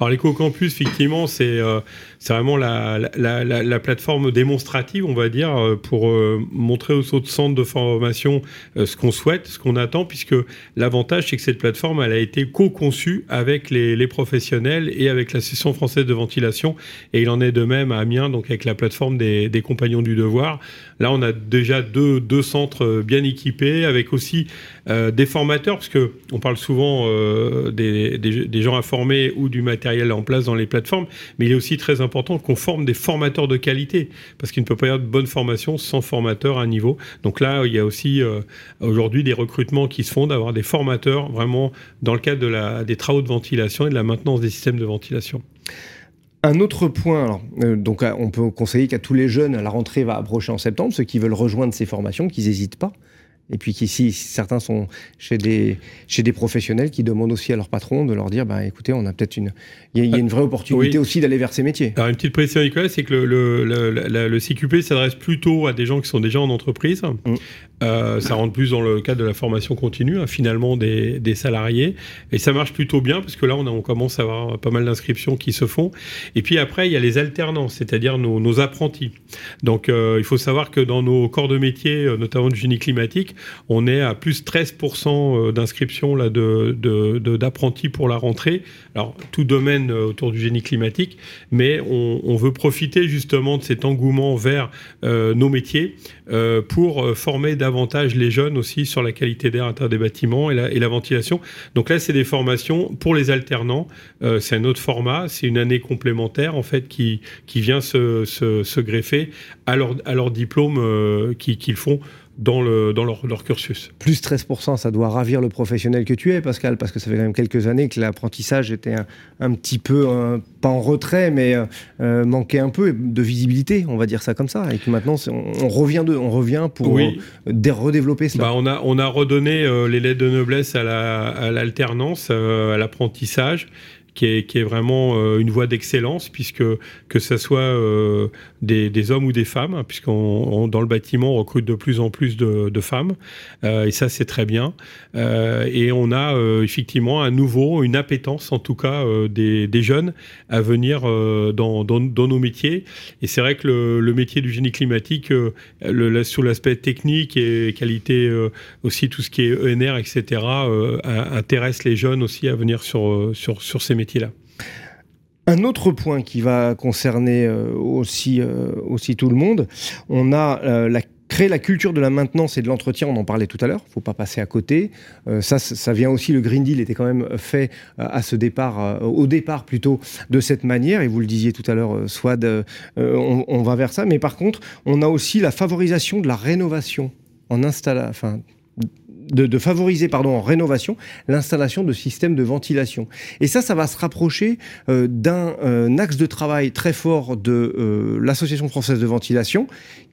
Alors l'éco-campus, effectivement, c'est euh, vraiment la, la, la, la plateforme démonstrative, on va dire, pour montrer aux autres centres de formation ce qu'on souhaite, ce qu'on attend, puisque l'avantage, c'est que cette plateforme, elle a été co-conçue avec les, les professionnels et avec l'Association française de ventilation, et il en est de même à Amiens, donc avec la plateforme des, des compagnons du devoir. Là, on a déjà deux, deux centres euh, bien équipés, avec aussi euh, des formateurs, parce que on parle souvent euh, des, des, des gens à former ou du matériel en place dans les plateformes, mais il est aussi très important qu'on forme des formateurs de qualité, parce qu'il ne peut pas y avoir de bonne formation sans formateur à niveau. Donc là, il y a aussi aujourd'hui des recrutements qui se font d'avoir des formateurs vraiment dans le cadre de la, des travaux de ventilation et de la maintenance des systèmes de ventilation. Un autre point, euh, donc euh, on peut conseiller qu'à tous les jeunes, la rentrée va approcher en septembre, ceux qui veulent rejoindre ces formations, qu'ils n'hésitent pas. Et puis qu'ici, certains sont chez des, chez des professionnels qui demandent aussi à leur patron de leur dire, bah, écoutez, on a peut-être une, il y, a- il y a une vraie opportunité Oui. aussi d'aller vers ces métiers. Alors une petite précision, Nicolas, c'est que le, le, le, le- le CQP s'adresse plutôt à des gens qui sont déjà en entreprise. Euh, ça rentre plus dans le cadre de la formation continue, hein, finalement, des, des salariés. Et ça marche plutôt bien, parce que là, on, a- on commence à avoir pas mal d'inscriptions qui se font. Et puis après, il y a les alternants, c'est-à-dire nos, nos apprentis. Donc euh, il faut savoir que dans nos corps de métier, euh, notamment du génie climatique, on est à plus 13% d'inscriptions là, de, de, d'apprentis pour la rentrée. Alors, tout domaine euh, autour du génie climatique, mais on, veut profiter justement de cet engouement vers euh, nos métiers euh, pour euh, former davantage les jeunes aussi sur la qualité d'air l'intérieur des bâtiments et la, ventilation. Donc là, c'est des formations pour les alternants. Euh, c'est un autre format, c'est une année complémentaire en fait qui, qui vient se, se, greffer à leur, diplôme euh, qui- qu'ils font dans, le, dans leur, leur cursus. Plus 13%, ça doit ravir le professionnel que tu es, Pascal, parce que ça fait quand même quelques années que l'apprentissage était un, un petit peu, euh, pas en retrait, mais euh, euh, manquait un peu de visibilité, on va dire ça comme ça. Et que maintenant, on, on revient de, on revient pour Oui. redévelopper cela. Bah, on, a, on a redonné euh, les lettres de noblesse à la- à l'alternance, à l'apprentissage. Qui est, vraiment euh, une voie d'excellence, puisque que ce soit euh, des, hommes ou des femmes, hein, puisqu'on dans le bâtiment on recrute de plus en plus de, femmes, euh, et ça c'est très bien. Et on a effectivement à nouveau une appétence, en tout cas des, jeunes, à venir dans, nos métiers. Et c'est vrai que le, le, métier du génie climatique, le, sur l'aspect technique et qualité aussi tout ce qui est ENR, etc., intéresse les jeunes aussi à venir sur, sur, sur ces métiers Un autre point qui va concerner euh, aussi, euh, aussi tout le monde, on a euh, la créer la culture de la maintenance et de l'entretien, on en parlait tout à l'heure, il faut pas passer à côté. ça, ça vient aussi, le Green Deal était quand même fait à ce départ, au départ plutôt, de cette manière, et vous le disiez tout à l'heure, soit on, va vers ça, mais par contre, on a aussi la favorisation de la rénovation en installation, enfin, de, favoriser pardon, en rénovation l'installation de systèmes de ventilation. Et ça, ça va se rapprocher euh, d'un euh, axe de travail très fort de euh, l'Association française de ventilation,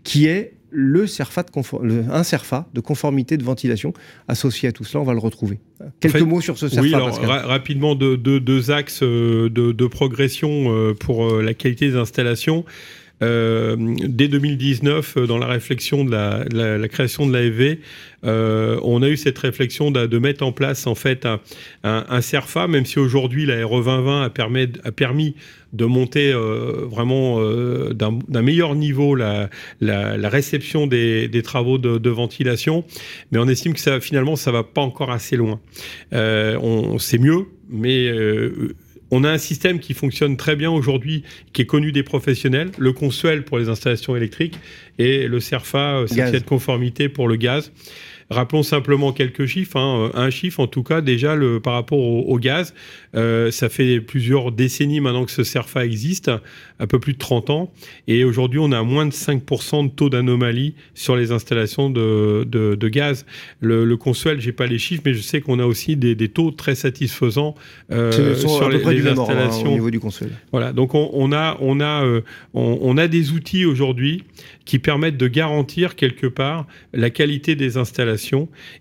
qui est le CERFA de un CERFA de conformité de ventilation associé à tout cela, on va le retrouver. Quelques mots sur ce CERFA. Oui, alors, rapidement, deux, deux axes de, de, progression pour la qualité des installations. Euh, dès 2019, euh, dans la réflexion de la, la, création de l'AFV, euh, on a eu cette réflexion de, mettre en place en fait un, un, CERFA, même si aujourd'hui la RE 2020 a, permis, de monter vraiment d'un meilleur niveau la, réception des, travaux de, ventilation, mais on estime que finalement ça va pas encore assez loin. On, sait mieux, mais on a un système qui fonctionne très bien aujourd'hui, qui est connu des professionnels, le Consuel pour les installations électriques et le CERFA, euh, certificat de conformité pour le gaz. Rappelons simplement quelques chiffres. Hein. Un chiffre, en tout cas, déjà le, par rapport au, gaz, euh, ça fait plusieurs décennies maintenant que ce CERFA existe, un peu plus de 30 ans. Et aujourd'hui, on a moins de 5% de taux d'anomalie sur les installations de, de, de gaz. Le, le Consuel, j'ai pas les chiffres, mais je sais qu'on a aussi des, des, taux très satisfaisants euh, sur les, les installations. Hein, au niveau du Consuel. Voilà, donc on, on a, on, a, euh, on, on a des outils aujourd'hui qui permettent de garantir quelque part la qualité des installations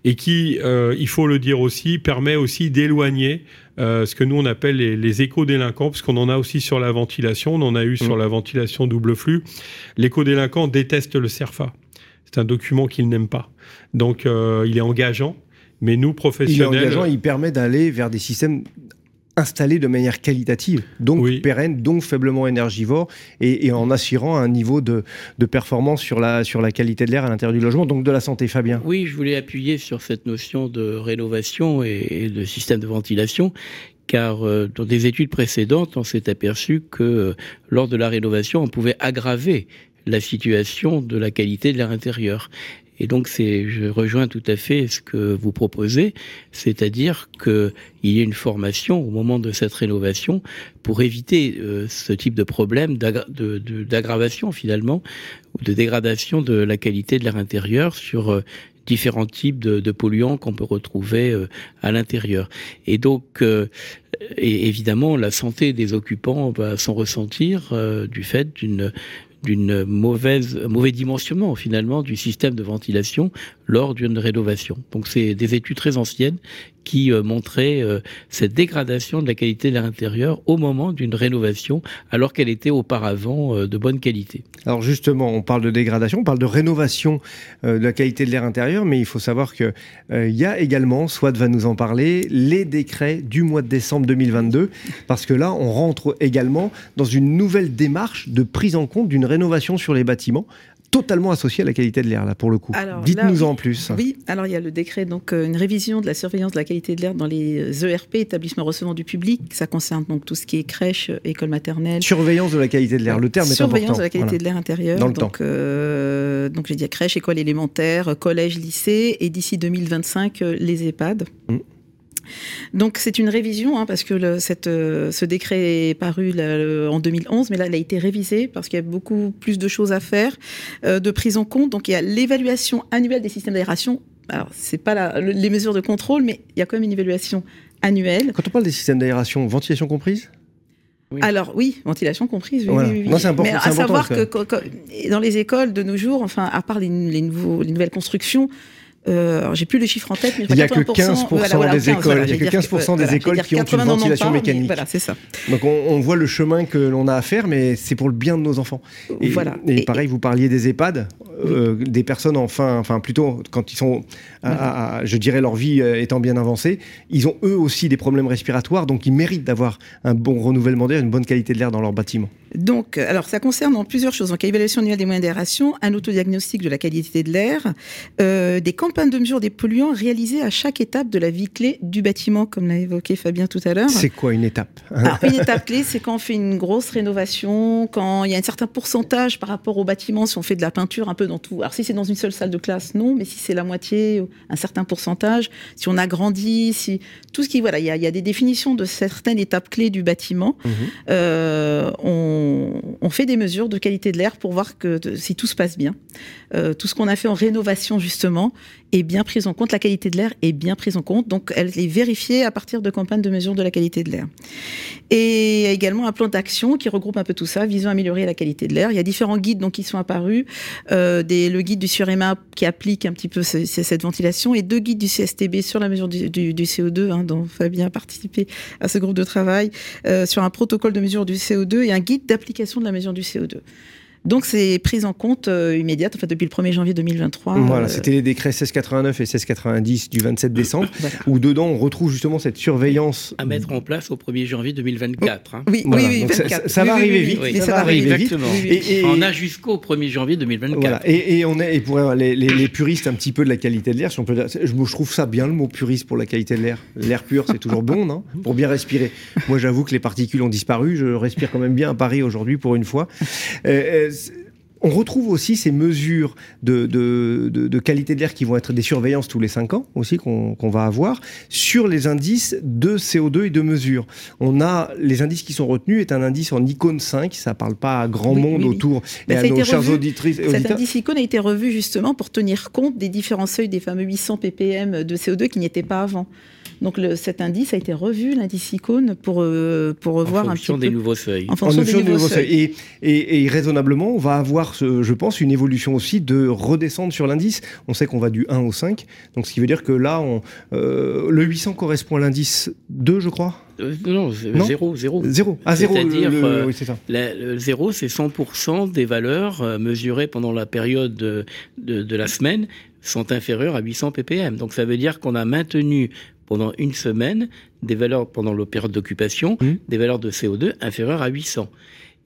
et qui, euh, il faut le dire aussi, permet aussi d'éloigner euh, ce que nous on appelle les, les éco-délinquants, parce qu'on en a aussi sur la ventilation, on en a eu sur mmh. la ventilation double flux. L'éco-délinquant déteste le CERFA. C'est un document qu'il n'aime pas. Donc euh, il est engageant. Mais nous, professionnels. Il est engageant, il permet d'aller vers des systèmes installé de manière qualitative, donc oui. pérenne, donc faiblement énergivore, et, et, en assurant un niveau de, de, performance sur la, sur la qualité de l'air à l'intérieur du logement, donc de la santé. Fabien Oui, je voulais appuyer sur cette notion de rénovation et, et de système de ventilation car euh, dans des études précédentes, on s'est aperçu que euh, lors de la rénovation, on pouvait aggraver la situation de la qualité de l'air intérieur. Et donc, je rejoins tout à fait ce que vous proposez, c'est-à-dire qu'il y ait une formation au moment de cette rénovation pour éviter euh, ce type de problème d'aggravation finalement ou de dégradation de la qualité de l'air intérieur sur euh, différents types de, polluants qu'on peut retrouver euh, à l'intérieur. Et donc, évidemment, la santé des occupants va s'en ressentir du fait d'une d'une mauvaise mauvais dimensionnement finalement du système de ventilation lors d'une rénovation. Donc c'est des études très anciennes qui euh, montraient euh, cette dégradation de la qualité de l'air intérieur au moment d'une rénovation alors qu'elle était auparavant euh, de bonne qualité. Alors justement, on parle de dégradation, on parle de rénovation de la qualité de l'air intérieur, mais il faut savoir que euh, il y a également, Swad va nous en parler, les décrets du mois de décembre 2022 parce que là, on rentre également dans une nouvelle démarche de prise en compte d'une rénovation sur les bâtiments totalement associé à la qualité de l'air, là, pour le coup. Dites-nous en plus. Oui, alors il y a le décret, donc euh, une révision de la surveillance de la qualité de l'air dans les ERP, établissements recevant du public. Ça concerne donc tout ce qui est crèche, école maternelle. Surveillance de la qualité de l'air, le terme est important. Surveillance de la qualité voilà. de l'air intérieur. Dans le donc, temps. Euh, donc j'ai dit crèche, école élémentaire, collège, lycée, et d'ici 2025, euh, les EHPAD. Mmh. Donc c'est une révision hein, parce que le, cette, euh, ce décret est paru là, le, en 2011, mais là il a été révisé parce qu'il y a beaucoup plus de choses à faire, euh, de prise en compte. Donc il y a l'évaluation annuelle des systèmes d'aération. Alors c'est pas la, le, les mesures de contrôle, mais il y a quand même une évaluation annuelle. Quand on parle des systèmes d'aération, ventilation comprise? Oui. Alors oui, ventilation comprise. Oui, voilà. oui, oui. Non, important, Mais à savoir que, que, que, dans les écoles de nos jours, enfin à part les, les, nouveaux, les nouvelles constructions, Euh, j'ai plus les chiffres en tête, mais Il y a que 80%, 15% voilà, voilà, des 15, écoles, voilà, il y a que j'allais dire 15% des écoles qui ont une 80 n'en ventilation pas, mécanique. Voilà, c'est ça. Donc on, on voit le chemin que l'on a à faire, mais c'est pour le bien de nos enfants. Et, Voilà. et Et- pareil, vous parliez des EHPAD, euh, des personnes enfin, enfin plutôt quand ils sont, à- à- à- je dirais leur vie euh, étant bien avancée, ils ont eux aussi des problèmes respiratoires, donc ils méritent d'avoir un bon renouvellement d'air, une bonne qualité de l'air dans leur bâtiment. Donc, euh, alors, ça concerne en plusieurs choses. Donc, évaluation annuelle des moyens d'aération, un autodiagnostic de la qualité de l'air, euh, des de mesure des polluants réalisées à chaque étape de la vie clé du bâtiment, comme l'a évoqué Fabien tout à l'heure. C'est quoi une étape Alors, une étape clé, c'est quand on fait une grosse rénovation, quand il y a un certain pourcentage par rapport au bâtiment, si on fait de la peinture un peu dans tout. Alors, si c'est dans une seule salle de classe, non, mais si c'est la moitié, un certain pourcentage, si on agrandit, si tout ce qui, voilà, il y a, il y a des définitions de certaines étapes clés du bâtiment. Mhm. Euh, on, on fait des mesures de qualité de l'air pour voir que de- si tout se passe bien. Euh, tout ce qu'on a fait en rénovation justement est bien pris en compte. La qualité de l'air est bien prise en compte, donc elle est vérifiée à partir de campagnes de mesure de la qualité de l'air. Et il y a également un plan d'action qui regroupe un peu tout ça, visant à améliorer la qualité de l'air. Il y a différents guides donc qui sont apparus, euh, des, le guide du Surema qui applique un petit peu ce- ce- cette ventilation et deux guides du CSTB sur la mesure du, du- du CO2, hein, dont Fabien a participé à ce groupe de travail, euh, sur un protocole de mesure du CO2 et un guide d'application de la mesure du CO2. Donc c'est prise en compte euh, immédiate, enfin depuis le 1er janvier 2023. Voilà, euh, c'était les décrets 1689 et 1690 du 27 décembre, (laughs) voilà. où dedans on retrouve justement cette surveillance. À mettre en place au 1er janvier 2024. hein. Oui, Voilà, oui, ça- 24. ça- ça va arriver vite, oui, oui, mais ça ça va arriver vite. Et- et- On a jusqu'au 1er janvier 2024. Voilà. Et, et on est, et pour les, les- les puristes un petit peu de la qualité de l'air, si on peut dire, je, je trouve ça bien le mot puriste pour la qualité de l'air. L'air pur, c'est toujours bon, non? Pour bien respirer. Moi, j'avoue que les particules ont disparu. Je respire quand même bien à Paris aujourd'hui pour une fois. Euh, euh, on retrouve aussi ces mesures de, de- de- de qualité de l'air qui vont être des surveillances tous les 5 ans aussi qu'on va avoir sur les indices de CO2 et de mesure. On a les indices qui sont retenus est un indice en icône 5, ça parle pas à grand Oui, monde oui, oui. autour Bah, et à nos chers auditrices et Cet auditeurs. indice icône a été revu justement pour tenir compte des différents seuils des fameux 800 ppm de CO2 qui n'y étaient pas avant. Donc le, cet indice a été revu, l'indice icône, pour, euh, pour revoir un petit peu. des nouveaux seuils. En En fonction des nouveaux nouveaux seuils. seuils. Et, et, et raisonnablement, on va avoir, ce- je pense, une évolution aussi de redescendre sur l'indice. On sait qu'on va du 1 au 5. Donc, ce qui veut dire que là, on, euh, le 800 correspond à l'indice 2, je crois. Euh, non, c'est Non. zéro, zéro. 0. Ah, 0. C'est-à-dire, euh, oui, c'est ça. La- le zéro, c'est 100% des valeurs euh, mesurées pendant la période de, de, de la semaine sont inférieures à 800 ppm. Donc ça veut dire qu'on a maintenu pendant une semaine des valeurs pendant la période d'occupation, Mhm. des valeurs de CO2 inférieures à 800.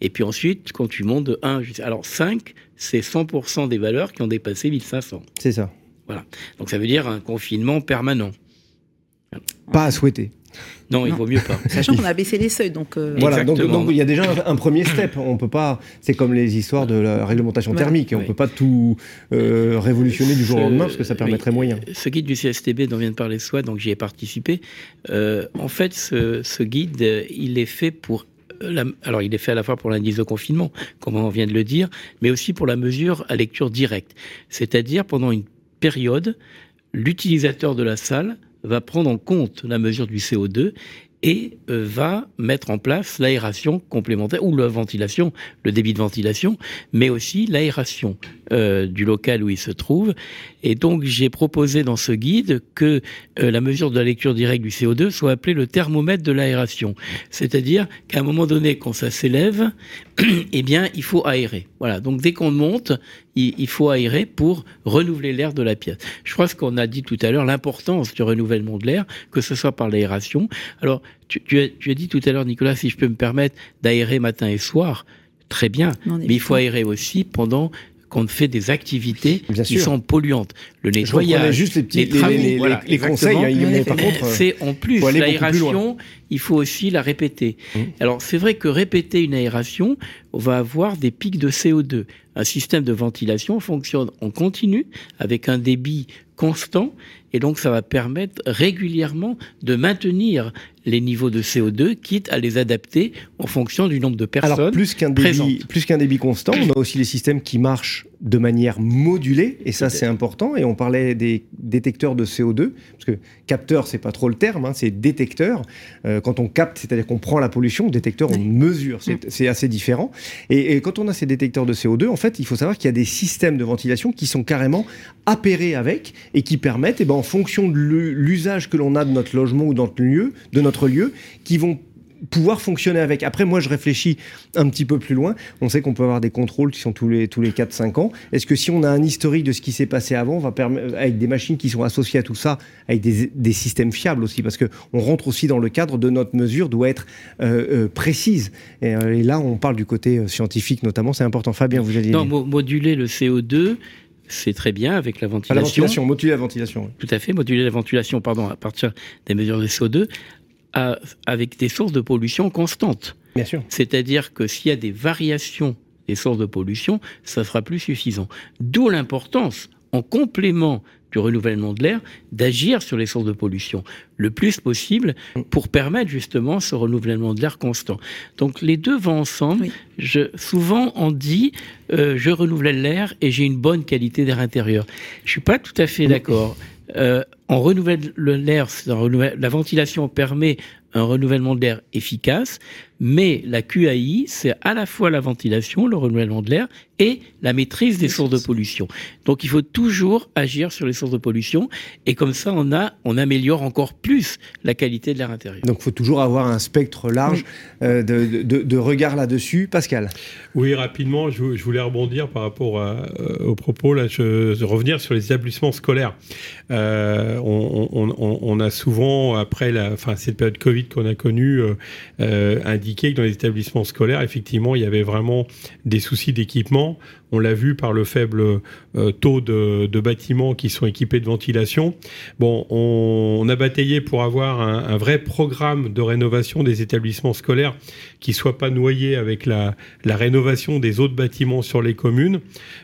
Et puis ensuite, quand tu montes de 1 jusqu'à... Alors 5, c'est 100% des valeurs qui ont dépassé 1500. C'est ça. Donc ça veut dire un confinement permanent. Pas à souhaiter. Non, il vaut mieux pas. (laughs) Sachant qu'on a baissé les seuils, donc euh, Voilà, donc, il y a déjà un, un premier step. On peut pas. C'est comme les histoires de la réglementation Voilà. thermique. On Oui. peut pas tout euh, révolutionner du jour au lendemain parce que ça permettrait oui. moyen. Ce guide du CSTB dont vient de parler Soi, donc j'y ai participé. Euh, en fait, ce, ce guide, il est fait pour la- alors, il est fait à la fois pour l'indice de confinement, comme on vient de le dire, mais aussi pour la mesure à lecture directe. C'est-à-dire, pendant une période, l'utilisateur de la salle va prendre en compte la mesure du CO2 et euh, va mettre en place l'aération complémentaire ou la ventilation, le débit de ventilation, mais aussi l'aération euh, du local où il se trouve. Et donc j'ai proposé dans ce guide que euh, la mesure de la lecture directe du CO2 soit appelée le thermomètre de l'aération. C'est-à-dire qu'à un moment donné, quand ça s'élève, (clears throat) eh bien il faut aérer. Voilà. Donc dès qu'on monte, il, il faut aérer pour renouveler l'air de la pièce. Je crois ce qu'on a dit tout à l'heure, l'importance du renouvellement de l'air, que ce soit par l'aération. Alors tu, tu, as, tu as dit tout à l'heure, Nicolas, si je peux me permettre d'aérer matin et soir, très bien. Mais il faut aérer aussi pendant qu'on fait des activités Bien qui sûr. sont polluantes. Le nettoyage, juste les petits les les, travaux, les- les- voilà, les conseils. hein, par contre, euh, C'est en plus beaucoup plus l'aération, il faut aussi la répéter. Mmh. Alors c'est vrai que répéter une aération, on va avoir des pics de CO2. Un système de ventilation fonctionne en continu avec un débit constant et donc ça va permettre régulièrement de maintenir les niveaux de CO2, quitte à les adapter en fonction du nombre de personnes. Alors plus qu'un débit, plus qu'un débit constant, on a aussi les systèmes qui marchent de manière modulée, et ça c'est important, et on parlait des détecteurs de CO2, parce que capteur c'est pas trop le terme, hein, c'est détecteur. Euh, quand on capte, c'est-à-dire qu'on prend la pollution, détecteur on mesure, c'est c'est assez différent. Et, et quand on a ces détecteurs de CO2, en fait il faut savoir qu'il y a des systèmes de ventilation qui sont carrément appairés avec, et qui permettent, et ben, en fonction de l'usage que l'on a de notre logement ou de notre lieu, de notre lieu qui vont pouvoir fonctionner avec. Après, moi, je réfléchis un petit peu plus loin. On sait qu'on peut avoir des contrôles qui sont tous les, tous les 4-5 ans. Est-ce que si on a un historique de ce qui s'est passé avant, on va permettre, avec des machines qui sont associées à tout ça, avec des, des systèmes fiables aussi, parce qu'on rentre aussi dans le cadre de notre mesure, doit être euh, euh, précise. Et, euh, et, là, on parle du côté scientifique notamment, c'est important. Fabien, vous allez Non, mo moduler le CO2, c'est très bien avec la ventilation. Ah, la ventilation, moduler la ventilation. Oui. Tout à fait, moduler la ventilation, pardon, à partir des mesures de CO2 à, avec des sources de pollution constantes. Bien sûr. C'est-à-dire que s'il y a des variations des sources de pollution, ça sera plus suffisant. D'où l'importance, en complément du renouvellement de l'air, d'agir sur les sources de pollution le plus possible pour permettre justement ce renouvellement de l'air constant. Donc les deux vont ensemble. Oui. Je, souvent on dit euh, je renouvelle l'air et j'ai une bonne qualité d'air intérieur. Je suis pas tout à fait d'accord. Euh, on renouvelle l'air, la ventilation permet un renouvellement de l'air efficace, mais la QAI, c'est à la fois la ventilation, le renouvellement de l'air et la maîtrise des sources de pollution. Donc il faut toujours agir sur les sources de pollution et comme ça on a on améliore encore plus la qualité de l'air intérieur. Donc il faut toujours avoir un spectre large oui. euh, de, de, de, regard là-dessus. Pascal Oui, rapidement, je, je voulais rebondir par rapport à, euh, aux propos, là, je, je, revenir sur les établissements scolaires. Euh, on, on, on, a souvent, après la, enfin, cette période Covid qu'on a connue, euh, que dans les établissements scolaires, effectivement, il y avait vraiment des soucis d'équipement. On l'a vu par le faible euh, taux de, bâtiments qui sont équipés de ventilation. Bon, on, a bataillé pour avoir un, vrai programme de rénovation des établissements scolaires qui soit pas noyé avec la, rénovation des autres bâtiments sur les communes.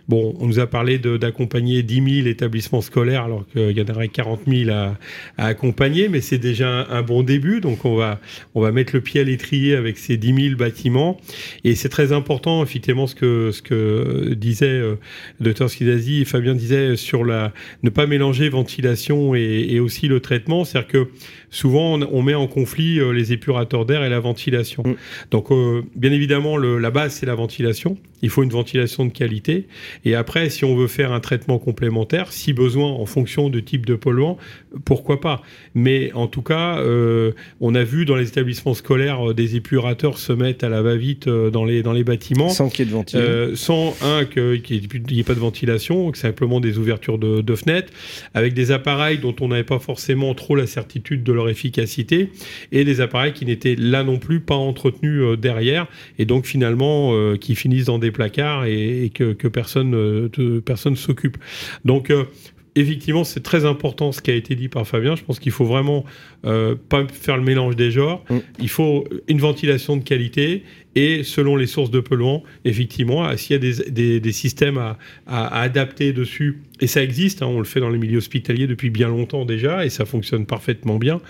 Bon, on nous a parlé d'accompagner 10 000 établissements scolaires alors qu'il y en aurait 40 000 à, à accompagner, mais c'est déjà un, un, bon début. Donc on va, on va mettre le pied à l'étrier avec ces 10 000 bâtiments. Et c'est très important, effectivement, ce que, ce que disait euh, le docteur Skidazi et Fabien disait sur la ne pas mélanger ventilation et, et aussi le traitement. C'est-à-dire que souvent on, on, met en conflit euh, les épurateurs d'air et la ventilation. Mmh. Donc euh, bien évidemment le, la base c'est la ventilation. Il faut une ventilation de qualité. Et après si on veut faire un traitement complémentaire, si besoin en fonction du type de polluant, pourquoi pas. Mais en tout cas, euh, on a vu dans les établissements scolaires euh, des épurateurs se mettre à la va-vite euh, dans les dans les bâtiments sans qu'il y ait de ventilation, euh, sans un qu'il n'y ait pas de ventilation, que simplement des ouvertures de, de fenêtres, avec des appareils dont on n'avait pas forcément trop la certitude de leur efficacité et des appareils qui n'étaient là non plus pas entretenus derrière et donc finalement euh, qui finissent dans des placards et, et que, que, personne euh, personne s'occupe. Donc effectivement, c'est très important ce qui a été dit par Fabien. Je pense qu'il faut vraiment euh, pas faire le mélange des genres. Mm. Il faut une ventilation de qualité et selon les sources de polluants, effectivement, s'il y a des, des, des systèmes à, à, à, adapter dessus, et ça existe, hein, on le fait dans les milieux hospitaliers depuis bien longtemps déjà, et ça fonctionne parfaitement bien.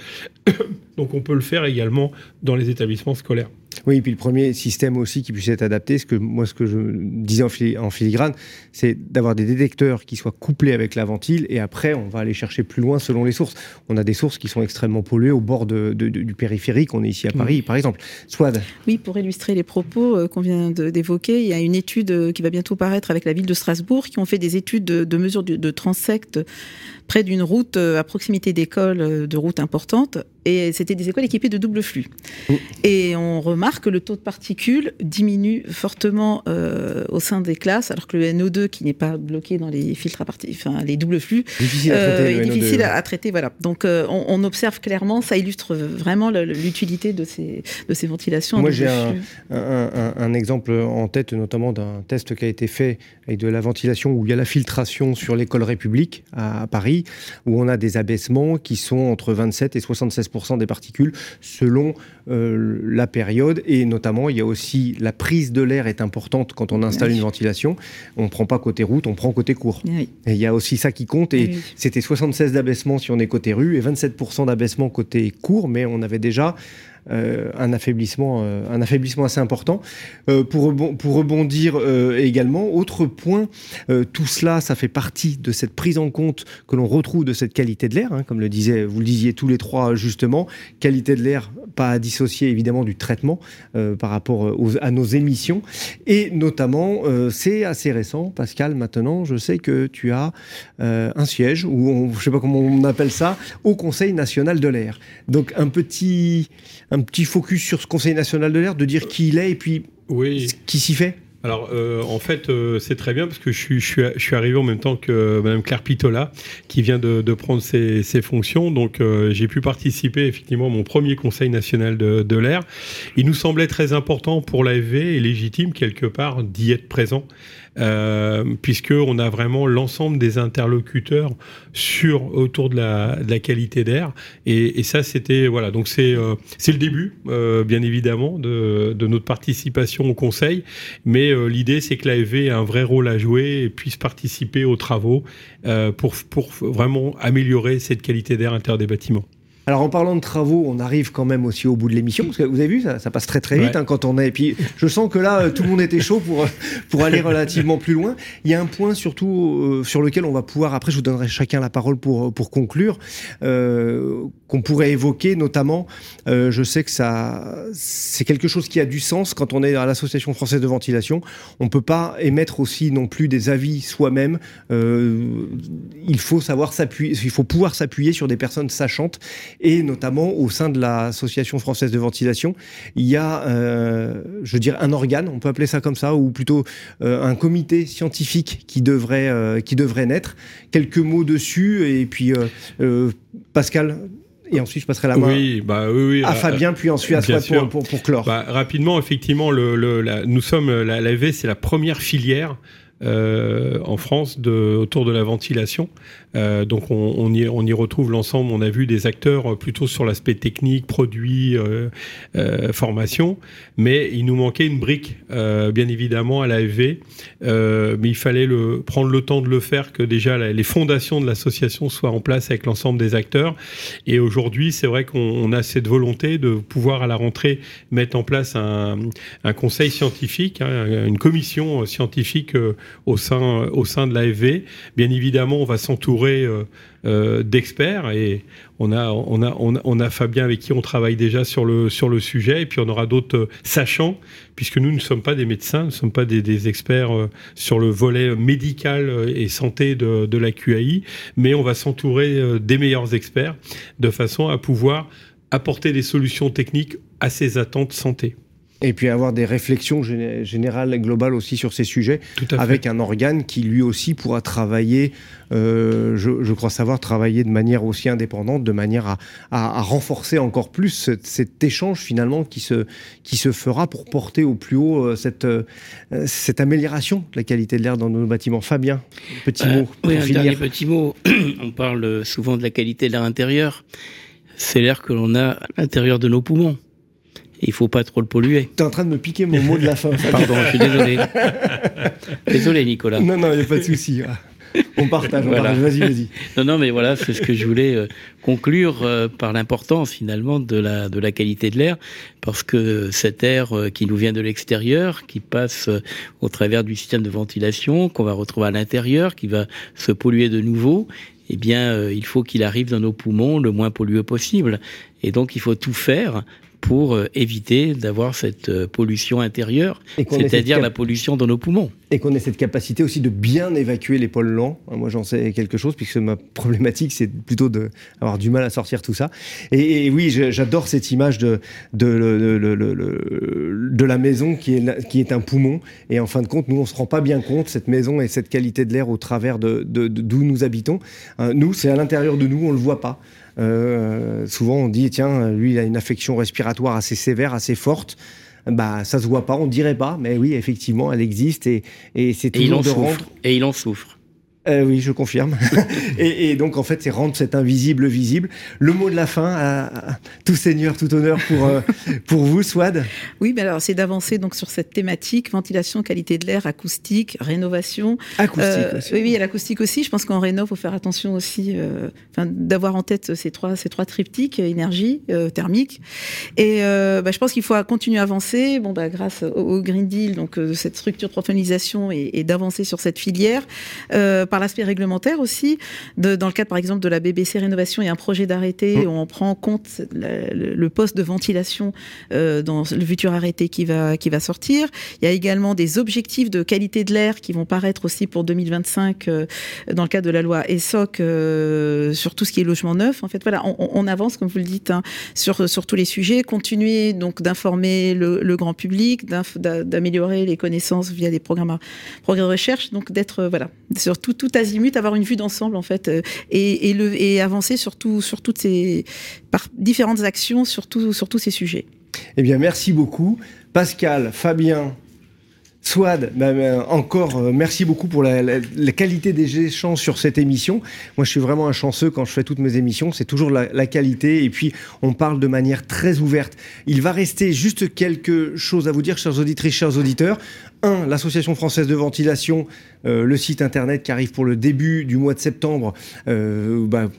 (coughs) Donc on peut le faire également dans les établissements scolaires. Oui, et puis le premier système aussi qui puisse être adapté, ce que moi ce que je disais en, fil en filigrane, c'est d'avoir des détecteurs qui soient couplés avec la ventile et après on va aller chercher plus loin selon les sources. On a des sources qui sont extrêmement polluées au bord de, de, de, du périphérique, on est ici à Paris mmh. par exemple. Swad. Oui, pour illustrer les propos euh, qu'on vient d'évoquer, il y a une étude euh, qui va bientôt paraître avec la ville de Strasbourg qui ont fait des études de, mesures de, de transecte près d'une route euh, à proximité d'écoles de routes importantes et c'était des écoles équipées de double flux. Et on remarque que le taux de particules diminue fortement euh, au sein des classes, alors que le NO2 qui n'est pas bloqué dans les filtres à enfin les doubles flux, difficile à traiter, euh, est difficile à, à, traiter. Voilà. Donc euh, on, on, observe clairement, ça illustre vraiment l'utilité de ces, de ces ventilations. Moi j'ai un, un, un, un, exemple en tête, notamment d'un test qui a été fait avec de la ventilation où il y a la filtration sur l'école République à, à Paris, où on a des abaissements qui sont entre 27 et 76 des particules selon euh, la période et notamment il y a aussi la prise de l'air est importante quand on installe oui. une ventilation on ne prend pas côté route on prend côté court oui. et il y a aussi ça qui compte et oui. c'était 76 d'abaissement si on est côté rue et 27% d'abaissement côté court mais on avait déjà un, affaiblissement, un affaiblissement assez important. pour, pour rebondir également, autre point, tout cela, ça fait partie de cette prise en compte que l'on retrouve de cette qualité de l'air, hein, comme le disait, vous le disiez tous les trois justement, qualité de l'air pas à dissocier évidemment du traitement par rapport à nos émissions, et notamment, c'est assez récent, Pascal, maintenant, je sais que tu as un siège, ou je ne sais pas comment on appelle ça, au Conseil national de l'air. Donc un petit, un petit focus sur ce Conseil national de l'air, de dire qui il est et puis oui. qui s'y fait? Alors, euh, en fait, euh, c'est très bien parce que je suis, je, suis, je suis, arrivé en même temps que Madame Claire Pitola, qui vient de, de prendre ses, ses, fonctions. Donc, euh, j'ai pu participer effectivement à mon premier Conseil national de, de l'air. Il nous semblait très important pour l'AFV et légitime quelque part d'y être présent euh, puisqu'on a vraiment l'ensemble des interlocuteurs sur autour de la, de la qualité d'air. Et, et, ça, c'était voilà. Donc c'est euh, c'est le début, euh, bien évidemment, de, de, notre participation au Conseil. Mais euh, l'idée, c'est que l'AFV ait un vrai rôle à jouer et puisse participer aux travaux euh, pour pour vraiment améliorer cette qualité d'air intérieur des bâtiments. Alors en parlant de travaux, on arrive quand même aussi au bout de l'émission, parce que vous avez vu, ça, ça passe très très vite ouais. hein, quand on est. Et puis je sens que là, tout le monde était chaud pour, pour aller relativement plus loin. Il y a un point surtout euh, sur lequel on va pouvoir, après je vous donnerai chacun la parole pour, pour conclure, euh, qu'on pourrait évoquer, notamment, euh, je sais que ça, c'est quelque chose qui a du sens quand on est à l'Association française de ventilation. On ne peut pas émettre aussi non plus des avis soi-même. Euh, il faut savoir s'appuyer, il faut pouvoir s'appuyer sur des personnes sachantes et notamment au sein de l'Association française de ventilation, il y a, euh, je veux dire, un organe, on peut appeler ça comme ça, ou plutôt euh, un comité scientifique qui devrait, euh, qui devrait naître. Quelques mots dessus, et puis Pascal, et ensuite je passerai la main oui, bah, oui, oui, à Fabien, puis ensuite à Swat pour, pour, pour, clore. Bah, rapidement, effectivement, le, le, la, nous sommes, la, l'AV, c'est la première filière euh, en France de, autour de la ventilation. Euh, donc on, y, retrouve l'ensemble. On a vu des acteurs plutôt sur l'aspect technique, produit, euh, euh, formation, mais il nous manquait une brique, euh, bien évidemment, à l'AFV. Euh, mais il fallait prendre le temps de le faire, que déjà les fondations de l'association soient en place avec l'ensemble des acteurs. Et aujourd'hui, c'est vrai qu'on a cette volonté de pouvoir à la rentrée mettre en place un, un conseil scientifique, hein, une commission scientifique au sein, au sein de l'AFV. Bien évidemment, on va s'entourer euh, euh, d'experts et on a, on, a, on, a, Fabien avec qui on travaille déjà sur le, sur le sujet et puis on aura d'autres euh, sachants puisque nous ne sommes pas des médecins, nous ne sommes pas des, experts sur le volet médical et santé de, de la QAI, mais on va s'entourer des meilleurs experts de façon à pouvoir apporter des solutions techniques à ces attentes santé. Et puis avoir des réflexions générales et globales aussi sur ces sujets, avec un organe qui lui aussi pourra travailler, euh, je, je, crois savoir, travailler de manière aussi indépendante, de manière à, à, à renforcer encore plus cet, cet, échange finalement qui se, qui se fera pour porter au plus haut euh, cette, euh, cette amélioration de la qualité de l'air dans nos bâtiments. Fabien, petit mot. Pour oui, un finir. dernier petit mot. (clears throat) On parle souvent de la qualité de l'air intérieur. C'est l'air que l'on a à l'intérieur de nos poumons il faut pas trop le polluer. Tu es en train de me piquer mon mot de la fin. (laughs) Pardon, je suis désolé. désolé, Nicolas. Non, non, il n'y a pas de souci. On partage, voilà. vas-y, vas-y. Non, non, mais voilà, c'est ce que je voulais euh, conclure euh, par l'importance finalement de la, de la qualité de l'air, parce que cet air euh, qui nous vient de l'extérieur, qui passe au travers du système de ventilation, qu'on va retrouver à l'intérieur, qui va se polluer de nouveau, eh bien, il faut qu'il arrive dans nos poumons le moins pollué possible. Et donc, il faut tout faire pour euh, éviter d'avoir cette euh, pollution intérieure, c'est-à-dire la pollution dans nos poumons. Et qu'on ait cette capacité aussi de bien évacuer les polluants. Moi, j'en sais quelque chose, puisque ma (laughs) problématique, c'est plutôt d'avoir du mal à sortir tout ça. Et, et oui, j'adore cette image de, de, de, de, de la maison qui est, qui est un poumon. Et en fin de compte, nous, on ne se rend pas bien compte, cette maison et cette qualité de l'air au travers d'où nous habitons. nous, c'est à l'intérieur de nous, on ne le voit pas. Euh, souvent, on dit tiens, lui, il a une affection respiratoire assez sévère, assez forte. Bah, ça se voit pas, on dirait pas, mais oui, effectivement, elle existe et, et c'est toujours il en de souffre. rendre. Et il en souffre. Euh, oui, je confirme. (laughs) et, et donc, en fait, c'est rendre cet invisible visible. Le mot de la fin, à, à tout seigneur, tout honneur pour, euh, (laughs) pour vous, Swad. Oui, mais alors c'est d'avancer donc sur cette thématique ventilation, qualité de l'air, acoustique, rénovation. Acoustique Euh, aussi. oui, oui, à l'acoustique aussi. Je pense qu'en rénov, faut faire attention aussi, euh, d'avoir en tête ces trois, ces trois triptyques énergie, euh, thermique. Et euh, bah, je pense qu'il faut continuer à avancer. Bon, bah, grâce au, au Green Deal, donc euh, cette structure de professionnalisation et, et d'avancer sur cette filière. Par l'aspect réglementaire aussi, de- dans le cadre par exemple de la BBC Rénovation, il y a un projet d'arrêté Mmh. où on prend en compte le, le poste de ventilation euh, dans le futur arrêté qui va, qui va sortir. Il y a également des objectifs de qualité de l'air qui vont paraître aussi pour 2025 euh, dans le cadre de la loi ESSOC euh, sur tout ce qui est logement neuf. En fait, voilà, on, on avance, comme vous le dites, hein, sur, sur tous les sujets. Continuer donc d'informer le, le grand public, d'améliorer les connaissances via des programmes, progrès de recherche, donc d'être voilà sur tout, tout azimut, avoir une vue d'ensemble en fait, euh, et, avancer sur, sur toutes ces par différentes actions sur, tout- sur tous ces sujets. Eh bien, merci beaucoup. Pascal, Fabien, Swad, bah, bah, encore euh, merci beaucoup pour la, qualité des échanges sur cette émission. Moi, je suis vraiment un chanceux quand je fais toutes mes émissions. C'est toujours la, qualité. Et puis, on parle de manière très ouverte. Il va rester juste quelque chose à vous dire, chers auditrices, chers auditeurs. Un, l'Association française de ventilation, euh, le site internet qui arrive pour le début du mois de septembre. euh, bah,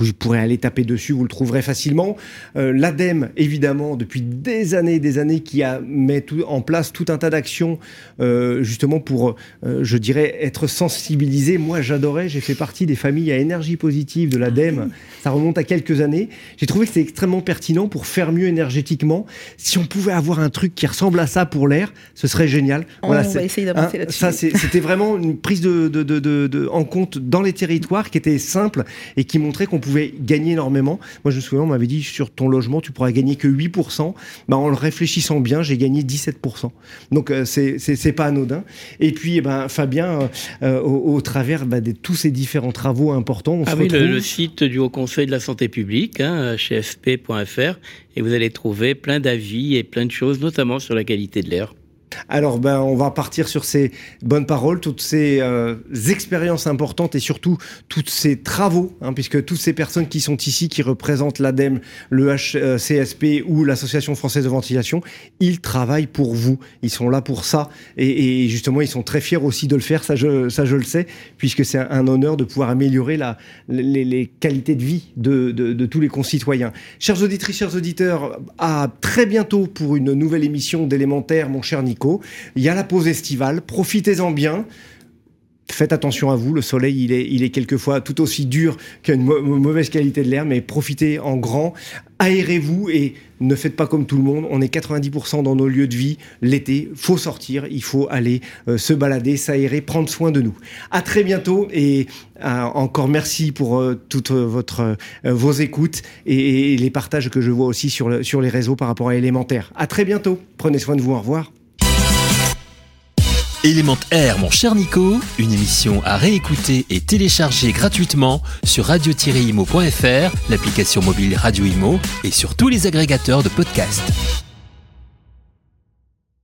vous pourrez aller taper dessus, vous le trouverez facilement. Euh, L'ADEME, évidemment, depuis des années et des années, qui a mis tout, en place tout un tas d'actions, euh, justement pour, euh, je dirais, être sensibilisé. Moi, j'adorais, j'ai fait partie des familles à énergie positive de l'ADEME. Ça remonte à quelques années. J'ai trouvé que c'était extrêmement pertinent pour faire mieux énergétiquement. Si on pouvait avoir un truc qui ressemble à ça pour l'air, ce serait génial. On va c'est- essayer d'avancer hein, là-dessus. Ça, c'est- c'était vraiment une prise de, de- de- de- de- en compte dans les territoires qui était simple et qui montrait qu'on pouvait gagner énormément. Moi, je me souviens, on m'avait dit sur ton logement, tu pourras gagner que 8%. Bah, en le réfléchissant bien, j'ai gagné 17%. Donc, euh, c'est pas anodin. Et puis, eh ben, Fabien, euh, euh, au, au travers bah, de tous ces différents travaux importants, on Ah se oui, le, retrouve. le site du Haut Conseil de la Santé publique, hein, chfp.fr, et vous allez trouver plein d'avis et plein de choses, notamment sur la qualité de l'air. Alors, ben, on va partir sur ces bonnes paroles, toutes ces euh, expériences importantes et surtout tous ces travaux, hein, puisque toutes ces personnes qui sont ici, qui représentent l'ADEME, le HCSP ou l'Association française de ventilation, ils travaillent pour vous. Ils sont là pour ça. Et, justement, ils sont très fiers aussi de le faire, ça je, le sais, puisque c'est un, honneur de pouvoir améliorer les, qualités de vie de, tous les concitoyens. Chers auditrices, chers auditeurs, à très bientôt pour une nouvelle émission d'élémentaire, mon cher Il y a la pause estivale, profitez-en bien. Faites attention à vous, le soleil il est, il quelquefois tout aussi dur qu'une mau- mauvaise qualité de l'air, mais profitez en grand, aérez-vous et ne faites pas comme tout le monde. On est 90% dans nos lieux de vie l'été, faut sortir, il faut aller euh, se balader, s'aérer, prendre soin de nous. À très bientôt et euh, encore merci pour euh, toutes votre, euh, vos écoutes et, les partages que je vois aussi sur, sur les réseaux par rapport à élémentaire. À très bientôt, prenez soin de vous, au revoir. Élément Air, mon cher Nico, une émission à réécouter et télécharger gratuitement sur radio-imo.fr, l'application mobile Radio Imo et sur tous les agrégateurs de podcasts.